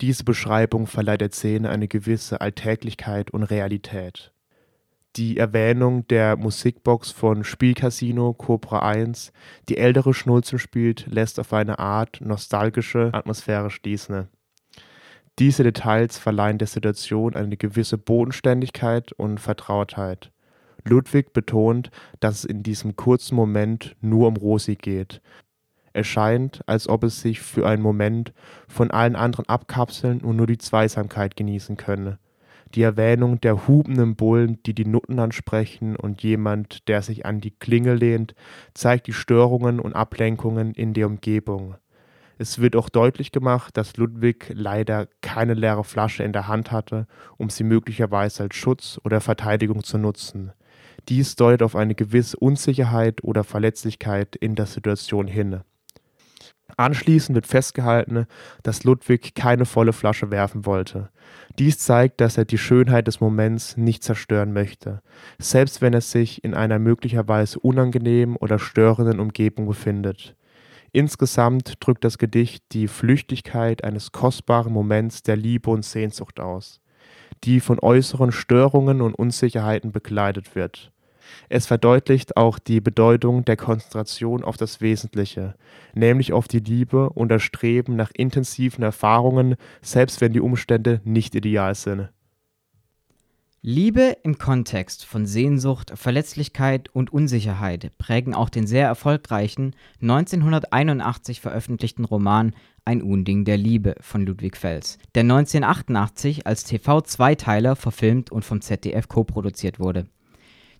Diese Beschreibung verleiht der Szene eine gewisse Alltäglichkeit und Realität. Die Erwähnung der Musikbox von Spielcasino Cobra 1, die ältere Schnulzen spielt, lässt auf eine Art nostalgische Atmosphäre schließen. Diese Details verleihen der Situation eine gewisse Bodenständigkeit und Vertrautheit. Ludwig betont, dass es in diesem kurzen Moment nur um Rosi geht. Es scheint, als ob es sich für einen Moment von allen anderen abkapseln und nur die Zweisamkeit genießen könne die Erwähnung der hupenden Bullen, die die Nutten ansprechen und jemand, der sich an die Klinge lehnt, zeigt die Störungen und Ablenkungen in der Umgebung. Es wird auch deutlich gemacht, dass Ludwig leider keine leere Flasche in der Hand hatte, um sie möglicherweise als Schutz oder Verteidigung zu nutzen. Dies deutet auf eine gewisse Unsicherheit oder Verletzlichkeit in der Situation hin. Anschließend wird festgehalten, dass Ludwig keine volle Flasche werfen wollte. Dies zeigt, dass er die Schönheit des Moments nicht zerstören möchte, selbst wenn er sich in einer möglicherweise unangenehmen oder störenden Umgebung befindet. Insgesamt drückt das Gedicht die Flüchtigkeit eines kostbaren Moments der Liebe und Sehnsucht aus, die von äußeren Störungen und Unsicherheiten begleitet wird. Es verdeutlicht auch die Bedeutung der Konzentration auf das Wesentliche, nämlich auf die Liebe und das Streben nach intensiven Erfahrungen, selbst wenn die Umstände nicht ideal sind. Liebe im Kontext von Sehnsucht, Verletzlichkeit und Unsicherheit prägen auch den sehr erfolgreichen 1981 veröffentlichten Roman Ein Unding der Liebe von Ludwig Fels, der 1988 als TV-Zweiteiler verfilmt und vom ZDF co-produziert wurde.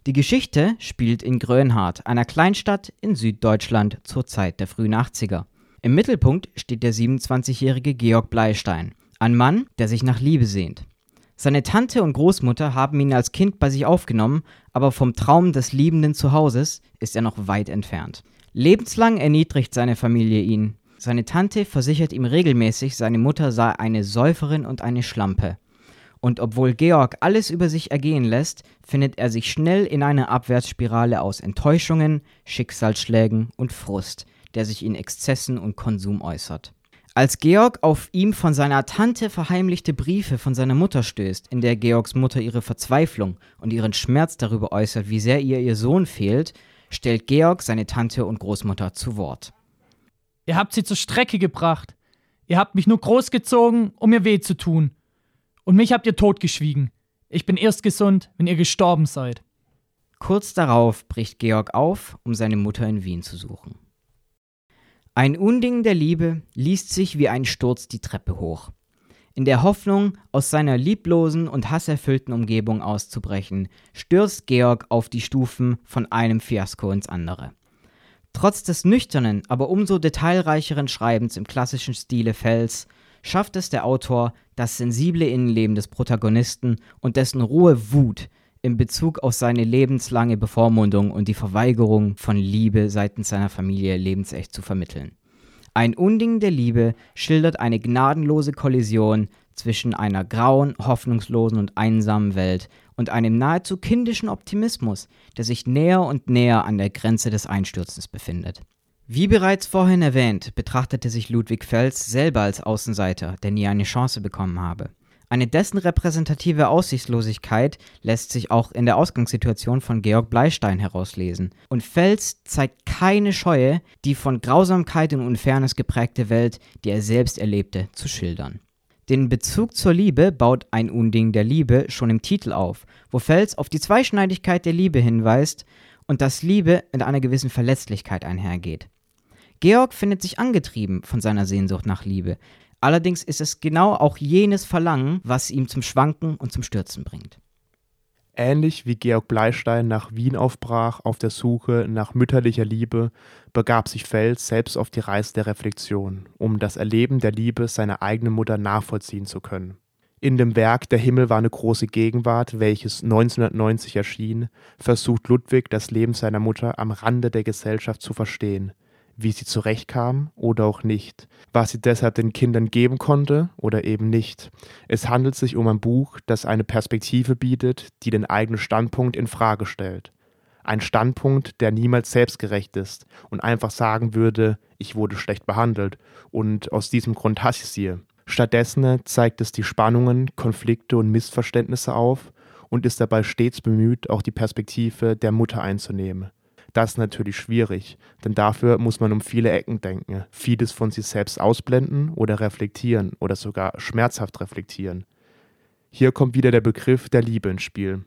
Die Geschichte spielt in Grönhardt, einer Kleinstadt in Süddeutschland zur Zeit der frühen 80er. Im Mittelpunkt steht der 27-jährige Georg Bleistein, ein Mann, der sich nach Liebe sehnt. Seine Tante und Großmutter haben ihn als Kind bei sich aufgenommen, aber vom Traum des liebenden Zuhauses ist er noch weit entfernt. Lebenslang erniedrigt seine Familie ihn. Seine Tante versichert ihm regelmäßig, seine Mutter sei eine Säuferin und eine Schlampe. Und obwohl Georg alles über sich ergehen lässt, findet er sich schnell in einer Abwärtsspirale aus Enttäuschungen, Schicksalsschlägen und Frust, der sich in Exzessen und Konsum äußert. Als Georg auf ihm von seiner Tante verheimlichte Briefe von seiner Mutter stößt, in der Georgs Mutter ihre Verzweiflung und ihren Schmerz darüber äußert, wie sehr ihr ihr Sohn fehlt, stellt Georg seine Tante und Großmutter zu Wort. Ihr habt sie zur Strecke gebracht. Ihr habt mich nur großgezogen, um mir weh zu tun. Und mich habt ihr totgeschwiegen. Ich bin erst gesund, wenn ihr gestorben seid. Kurz darauf bricht Georg auf, um seine Mutter in Wien zu suchen. Ein Unding der Liebe liest sich wie ein Sturz die Treppe hoch. In der Hoffnung, aus seiner lieblosen und hasserfüllten Umgebung auszubrechen, stürzt Georg auf die Stufen von einem Fiasko ins andere. Trotz des nüchternen, aber umso detailreicheren Schreibens im klassischen Stile Fells schafft es der Autor, das sensible Innenleben des Protagonisten und dessen rohe Wut in Bezug auf seine lebenslange Bevormundung und die Verweigerung von Liebe seitens seiner Familie lebensecht zu vermitteln. Ein Unding der Liebe schildert eine gnadenlose Kollision zwischen einer grauen, hoffnungslosen und einsamen Welt und einem nahezu kindischen Optimismus, der sich näher und näher an der Grenze des Einstürzens befindet. Wie bereits vorhin erwähnt, betrachtete sich Ludwig Fels selber als Außenseiter, der nie eine Chance bekommen habe. Eine dessen repräsentative Aussichtslosigkeit lässt sich auch in der Ausgangssituation von Georg Bleistein herauslesen. Und Fels zeigt keine Scheue, die von Grausamkeit und Unfairness geprägte Welt, die er selbst erlebte, zu schildern. Den Bezug zur Liebe baut ein Unding der Liebe schon im Titel auf, wo Fels auf die Zweischneidigkeit der Liebe hinweist und dass Liebe mit einer gewissen Verletzlichkeit einhergeht. Georg findet sich angetrieben von seiner Sehnsucht nach Liebe, Allerdings ist es genau auch jenes Verlangen, was ihm zum Schwanken und zum Stürzen bringt. Ähnlich wie Georg Bleistein nach Wien aufbrach auf der Suche nach mütterlicher Liebe, begab sich Fels selbst auf die Reise der Reflexion, um das Erleben der Liebe seiner eigenen Mutter nachvollziehen zu können. In dem Werk Der Himmel war eine große Gegenwart, welches 1990 erschien, versucht Ludwig das Leben seiner Mutter am Rande der Gesellschaft zu verstehen, wie sie zurechtkam oder auch nicht, was sie deshalb den Kindern geben konnte oder eben nicht. Es handelt sich um ein Buch, das eine Perspektive bietet, die den eigenen Standpunkt in Frage stellt. Ein Standpunkt, der niemals selbstgerecht ist und einfach sagen würde, ich wurde schlecht behandelt und aus diesem Grund hasse ich sie. Stattdessen zeigt es die Spannungen, Konflikte und Missverständnisse auf und ist dabei stets bemüht, auch die Perspektive der Mutter einzunehmen. Das ist natürlich schwierig, denn dafür muss man um viele Ecken denken, vieles von sich selbst ausblenden oder reflektieren oder sogar schmerzhaft reflektieren. Hier kommt wieder der Begriff der Liebe ins Spiel.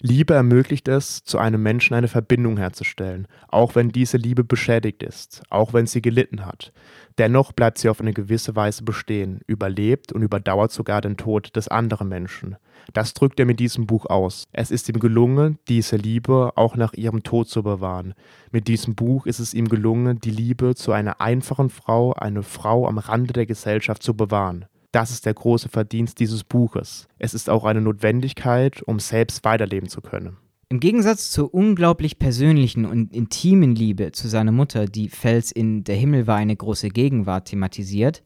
Liebe ermöglicht es, zu einem Menschen eine Verbindung herzustellen, auch wenn diese Liebe beschädigt ist, auch wenn sie gelitten hat. Dennoch bleibt sie auf eine gewisse Weise bestehen, überlebt und überdauert sogar den Tod des anderen Menschen. Das drückt er mit diesem Buch aus. Es ist ihm gelungen, diese Liebe auch nach ihrem Tod zu bewahren. Mit diesem Buch ist es ihm gelungen, die Liebe zu einer einfachen Frau, eine Frau am Rande der Gesellschaft zu bewahren. Das ist der große Verdienst dieses Buches. Es ist auch eine Notwendigkeit, um selbst weiterleben zu können. Im Gegensatz zur unglaublich persönlichen und intimen Liebe zu seiner Mutter, die Fels in Der Himmel war eine große Gegenwart thematisiert,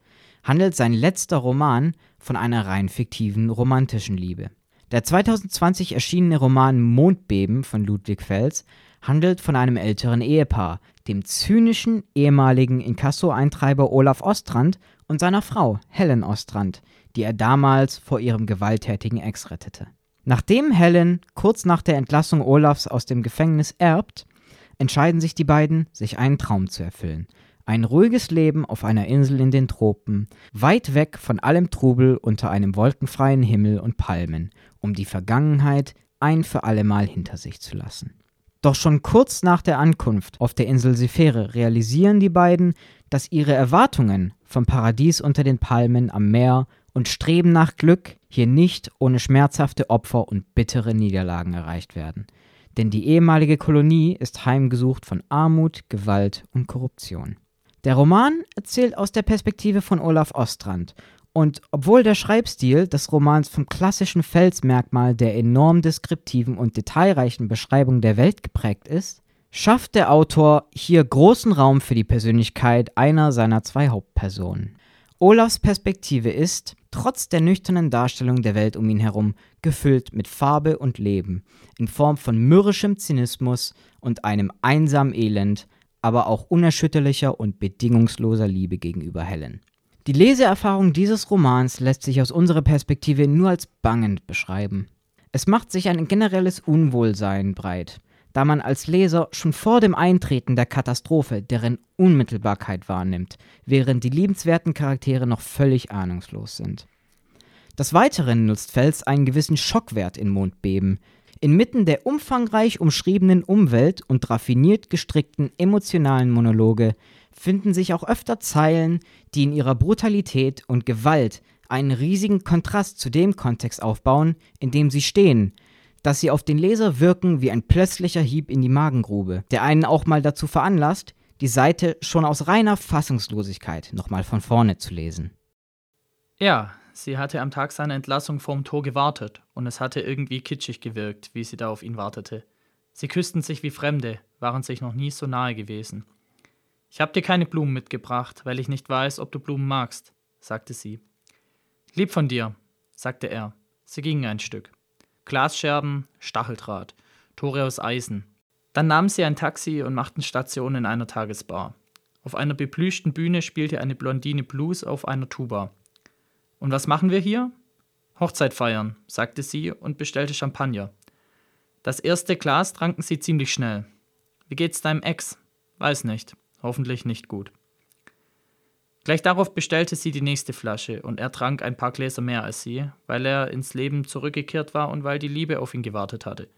handelt sein letzter Roman von einer rein fiktiven romantischen Liebe. Der 2020 erschienene Roman Mondbeben von Ludwig Fels handelt von einem älteren Ehepaar, dem zynischen ehemaligen Inkasso-Eintreiber Olaf Ostrand und seiner Frau Helen Ostrand, die er damals vor ihrem gewalttätigen Ex rettete. Nachdem Helen kurz nach der Entlassung Olafs aus dem Gefängnis erbt, entscheiden sich die beiden, sich einen Traum zu erfüllen. Ein ruhiges Leben auf einer Insel in den Tropen, weit weg von allem Trubel unter einem wolkenfreien Himmel und Palmen, um die Vergangenheit ein für allemal hinter sich zu lassen. Doch schon kurz nach der Ankunft auf der Insel Sephire realisieren die beiden, dass ihre Erwartungen vom Paradies unter den Palmen am Meer und Streben nach Glück hier nicht ohne schmerzhafte Opfer und bittere Niederlagen erreicht werden. Denn die ehemalige Kolonie ist heimgesucht von Armut, Gewalt und Korruption. Der Roman erzählt aus der Perspektive von Olaf Ostrand und obwohl der Schreibstil des Romans vom klassischen Felsmerkmal der enorm deskriptiven und detailreichen Beschreibung der Welt geprägt ist, schafft der Autor hier großen Raum für die Persönlichkeit einer seiner zwei Hauptpersonen. Olafs Perspektive ist, trotz der nüchternen Darstellung der Welt um ihn herum, gefüllt mit Farbe und Leben, in Form von mürrischem Zynismus und einem einsamen Elend, aber auch unerschütterlicher und bedingungsloser Liebe gegenüber Helen. Die Leseerfahrung dieses Romans lässt sich aus unserer Perspektive nur als bangend beschreiben. Es macht sich ein generelles Unwohlsein breit, da man als Leser schon vor dem Eintreten der Katastrophe deren Unmittelbarkeit wahrnimmt, während die liebenswerten Charaktere noch völlig ahnungslos sind. Des Weiteren nutzt Fels einen gewissen Schockwert in Mondbeben. Inmitten der umfangreich umschriebenen Umwelt und raffiniert gestrickten emotionalen Monologe finden sich auch öfter Zeilen, die in ihrer Brutalität und Gewalt einen riesigen Kontrast zu dem Kontext aufbauen, in dem sie stehen, dass sie auf den Leser wirken wie ein plötzlicher Hieb in die Magengrube, der einen auch mal dazu veranlasst, die Seite schon aus reiner Fassungslosigkeit nochmal von vorne zu lesen. Ja, sie hatte am Tag seiner Entlassung vorm Tor gewartet und es hatte irgendwie kitschig gewirkt, wie sie da auf ihn wartete. Sie küssten sich wie Fremde, waren sich noch nie so nahe gewesen. Ich habe dir keine Blumen mitgebracht, weil ich nicht weiß, ob du Blumen magst, sagte sie. Lieb von dir, sagte er. Sie gingen ein Stück. Glasscherben, Stacheldraht, Tore aus Eisen. Dann nahmen sie ein Taxi und machten Station in einer Tagesbar. Auf einer beplüschten Bühne spielte eine Blondine Blues auf einer Tuba. Und was machen wir hier? Hochzeit feiern, sagte sie und bestellte Champagner. Das erste Glas tranken sie ziemlich schnell. Wie geht's deinem Ex? Weiß nicht. Hoffentlich nicht gut. Gleich darauf bestellte sie die nächste Flasche und er trank ein paar Gläser mehr als sie, weil er ins Leben zurückgekehrt war und weil die Liebe auf ihn gewartet hatte.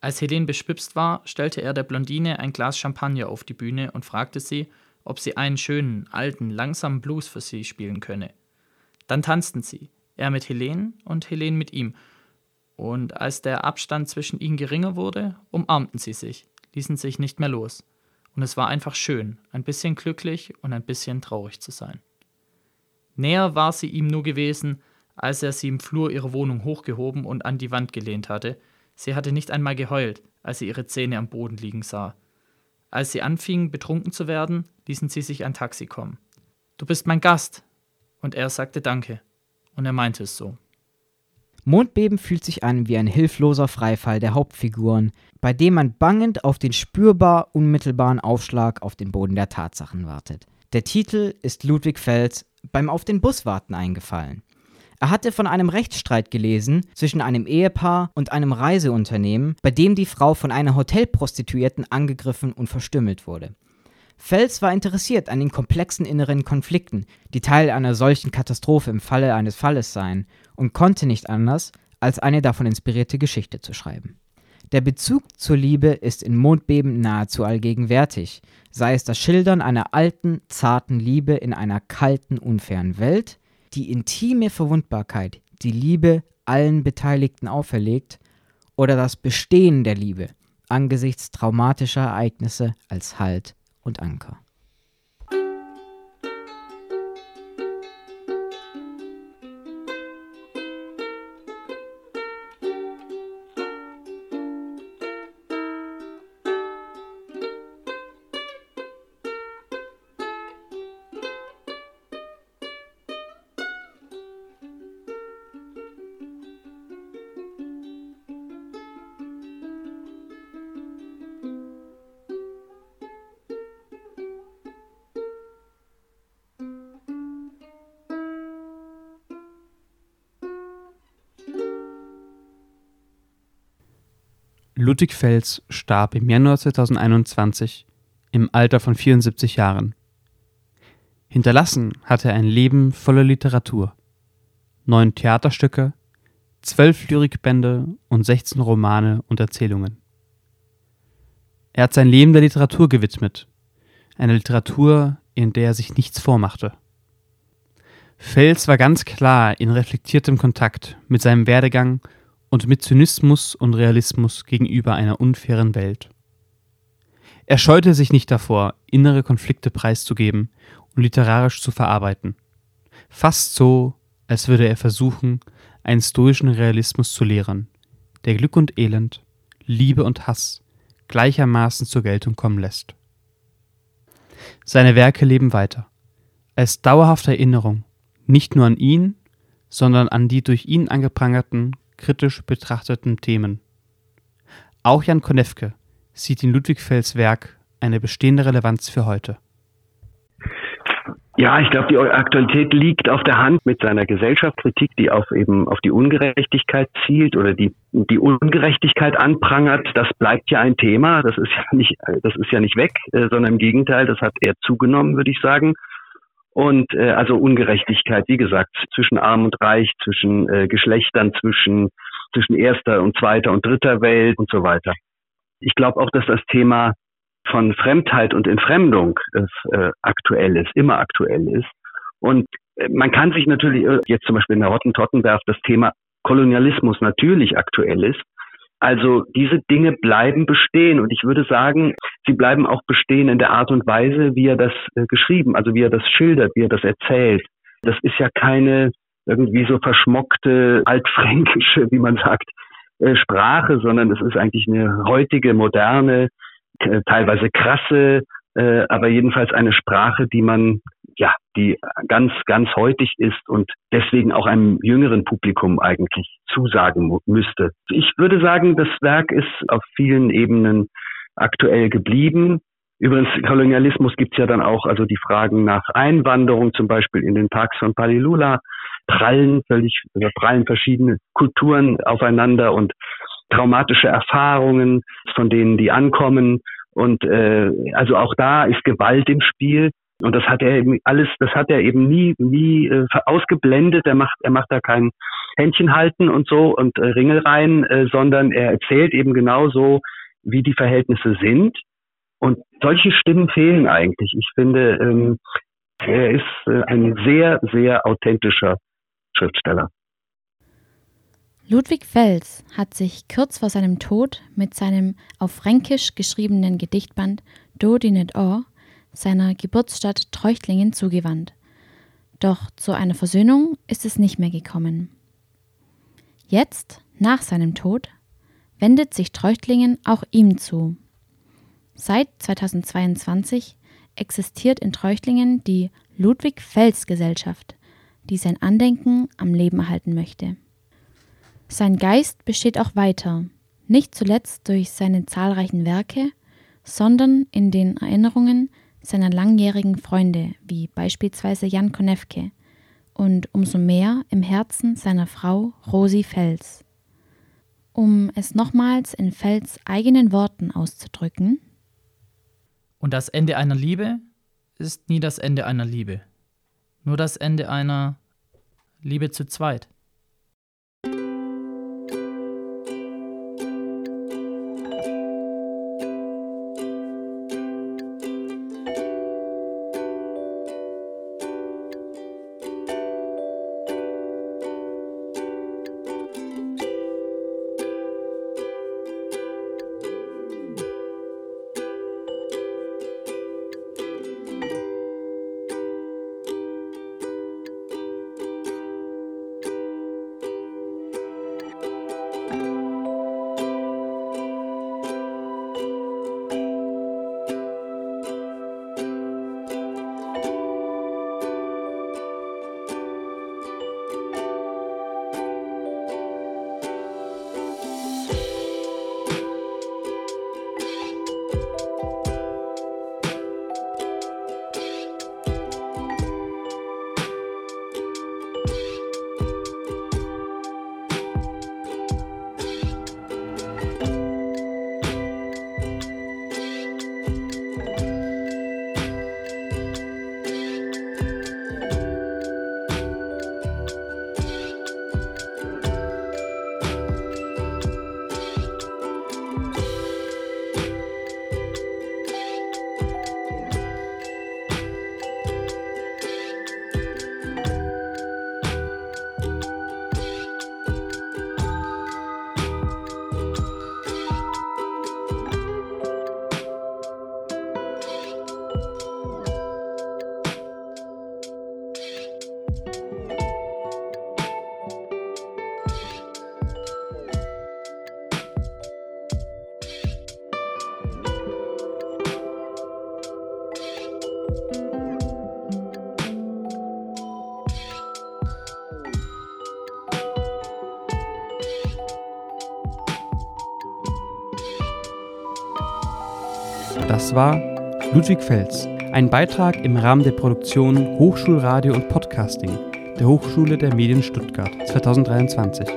Als Helene beschwipst war, stellte er der Blondine ein Glas Champagner auf die Bühne und fragte sie, ob sie einen schönen, alten, langsamen Blues für sie spielen könne. Dann tanzten sie, er mit Helene und Helene mit ihm, und als der Abstand zwischen ihnen geringer wurde, umarmten sie sich, ließen sich nicht mehr los. Und es war einfach schön, ein bisschen glücklich und ein bisschen traurig zu sein. Näher war sie ihm nur gewesen, als er sie im Flur ihrer Wohnung hochgehoben und an die Wand gelehnt hatte. Sie hatte nicht einmal geheult, als sie ihre Zähne am Boden liegen sah. Als sie anfingen, betrunken zu werden, ließen sie sich ein Taxi kommen. Du bist mein Gast. Und er sagte Danke. Und er meinte es so. Mondbeben fühlt sich an wie ein hilfloser Freifall der Hauptfiguren, bei dem man bangend auf den spürbar unmittelbaren Aufschlag auf den Boden der Tatsachen wartet. Der Titel ist Ludwig Fels beim Auf den Bus warten eingefallen. Er hatte von einem Rechtsstreit gelesen zwischen einem Ehepaar und einem Reiseunternehmen, bei dem die Frau von einer Hotelprostituierten angegriffen und verstümmelt wurde. Fels war interessiert an den komplexen inneren Konflikten, die Teil einer solchen Katastrophe im Falle eines Falles seien, und konnte nicht anders, als eine davon inspirierte Geschichte zu schreiben. Der Bezug zur Liebe ist in Mondbeben nahezu allgegenwärtig, sei es das Schildern einer alten, zarten Liebe in einer kalten, unfairen Welt, die intime Verwundbarkeit, die Liebe allen Beteiligten auferlegt, oder das Bestehen der Liebe angesichts traumatischer Ereignisse als Halt und Anker. Ludwig Fels starb im Januar 2021 im Alter von 74 Jahren. Hinterlassen hatte er ein Leben voller Literatur. Neun Theaterstücke, zwölf Lyrikbände und 16 Romane und Erzählungen. Er hat sein Leben der Literatur gewidmet, einer Literatur, in der er sich nichts vormachte. Fels war ganz klar in reflektiertem Kontakt mit seinem Werdegang und mit Zynismus und Realismus gegenüber einer unfairen Welt. Er scheute sich nicht davor, innere Konflikte preiszugeben und literarisch zu verarbeiten. Fast so, als würde er versuchen, einen stoischen Realismus zu lehren, der Glück und Elend, Liebe und Hass gleichermaßen zur Geltung kommen lässt. Seine Werke leben weiter, als dauerhafte Erinnerung, nicht nur an ihn, sondern an die durch ihn angeprangerten kritisch betrachteten Themen. Auch Jan Konewke sieht in Ludwig Fells Werk eine bestehende Relevanz für heute. Ja, ich glaube, die Aktualität liegt auf der Hand mit seiner Gesellschaftskritik, die auf eben auf die Ungerechtigkeit zielt oder die die Ungerechtigkeit anprangert. Das bleibt ja ein Thema. Das ist ja nicht, das ist ja nicht weg, äh, sondern im Gegenteil, das hat eher zugenommen, würde ich sagen. Und äh, also Ungerechtigkeit, wie gesagt, zwischen Arm und Reich, zwischen äh, Geschlechtern, zwischen, zwischen erster und zweiter und dritter Welt und so weiter. Ich glaube auch, dass das Thema von Fremdheit und Entfremdung äh, aktuell ist, immer aktuell ist. Und äh, man kann sich natürlich äh, jetzt zum Beispiel in der Hottentottenwerft das Thema Kolonialismus natürlich aktuell ist. Also diese Dinge bleiben bestehen und ich würde sagen, sie bleiben auch bestehen in der Art und Weise, wie er das äh, geschrieben, also wie er das schildert, wie er das erzählt. Das ist ja keine irgendwie so verschmockte altfränkische, wie man sagt, äh, Sprache, sondern es ist eigentlich eine heutige, moderne, teilweise krasse, äh, aber jedenfalls eine Sprache, die man ja, die ganz, ganz heutig ist und deswegen auch einem jüngeren Publikum eigentlich zusagen müsste. Ich würde sagen, das Werk ist auf vielen Ebenen aktuell geblieben. Übrigens, Kolonialismus gibt's ja dann auch, also die Fragen nach Einwanderung, zum Beispiel in den Parks von Palilula, prallen völlig, prallen verschiedene Kulturen aufeinander und traumatische Erfahrungen, von denen die ankommen. Und äh, also auch da ist Gewalt im Spiel. Und das hat er eben alles, das hat er eben nie, nie äh, ausgeblendet. Er macht, er macht da kein Händchen halten und so und äh, Ringelreihen, äh, sondern er erzählt eben genau so, wie die Verhältnisse sind. Und solche Stimmen fehlen eigentlich. Ich finde, ähm, er ist äh, ein sehr, sehr authentischer Schriftsteller. Ludwig Fels hat sich kurz vor seinem Tod mit seinem auf Fränkisch geschriebenen Gedichtband Do di net or seiner Geburtsstadt Treuchtlingen zugewandt. Doch zu einer Versöhnung ist es nicht mehr gekommen. Jetzt, nach seinem Tod, wendet sich Treuchtlingen auch ihm zu. Seit 2022 existiert in Treuchtlingen die Ludwig-Fels-Gesellschaft, die sein Andenken am Leben erhalten möchte. Sein Geist besteht auch weiter, nicht zuletzt durch seine zahlreichen Werke, sondern in den Erinnerungen seiner langjährigen Freunde, wie beispielsweise Jan Konewke, und umso mehr im Herzen seiner Frau Rosi Fels. Um es nochmals in Fels eigenen Worten auszudrücken. Und das Ende einer Liebe ist nie das Ende einer Liebe, nur das Ende einer Liebe zu zweit. Das war Ludwig Fels, ein Beitrag im Rahmen der Produktion Hochschulradio und Podcasting der Hochschule der Medien Stuttgart 2023.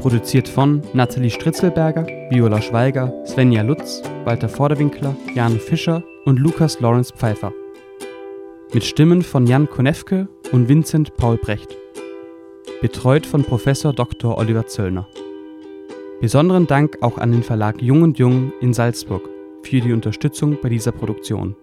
Produziert von Nathalie Stritzelberger, Viola Schweiger, Svenja Lutz, Walter Vorderwinkler, Jan Fischer und Lukas Lawrence Pfeiffer. Mit Stimmen von Jan Konefke und Vincent Paul Brecht. Betreut von Professor Dr. Oliver Zöllner. Besonderen Dank auch an den Verlag Jung und Jung in Salzburg für die Unterstützung bei dieser Produktion.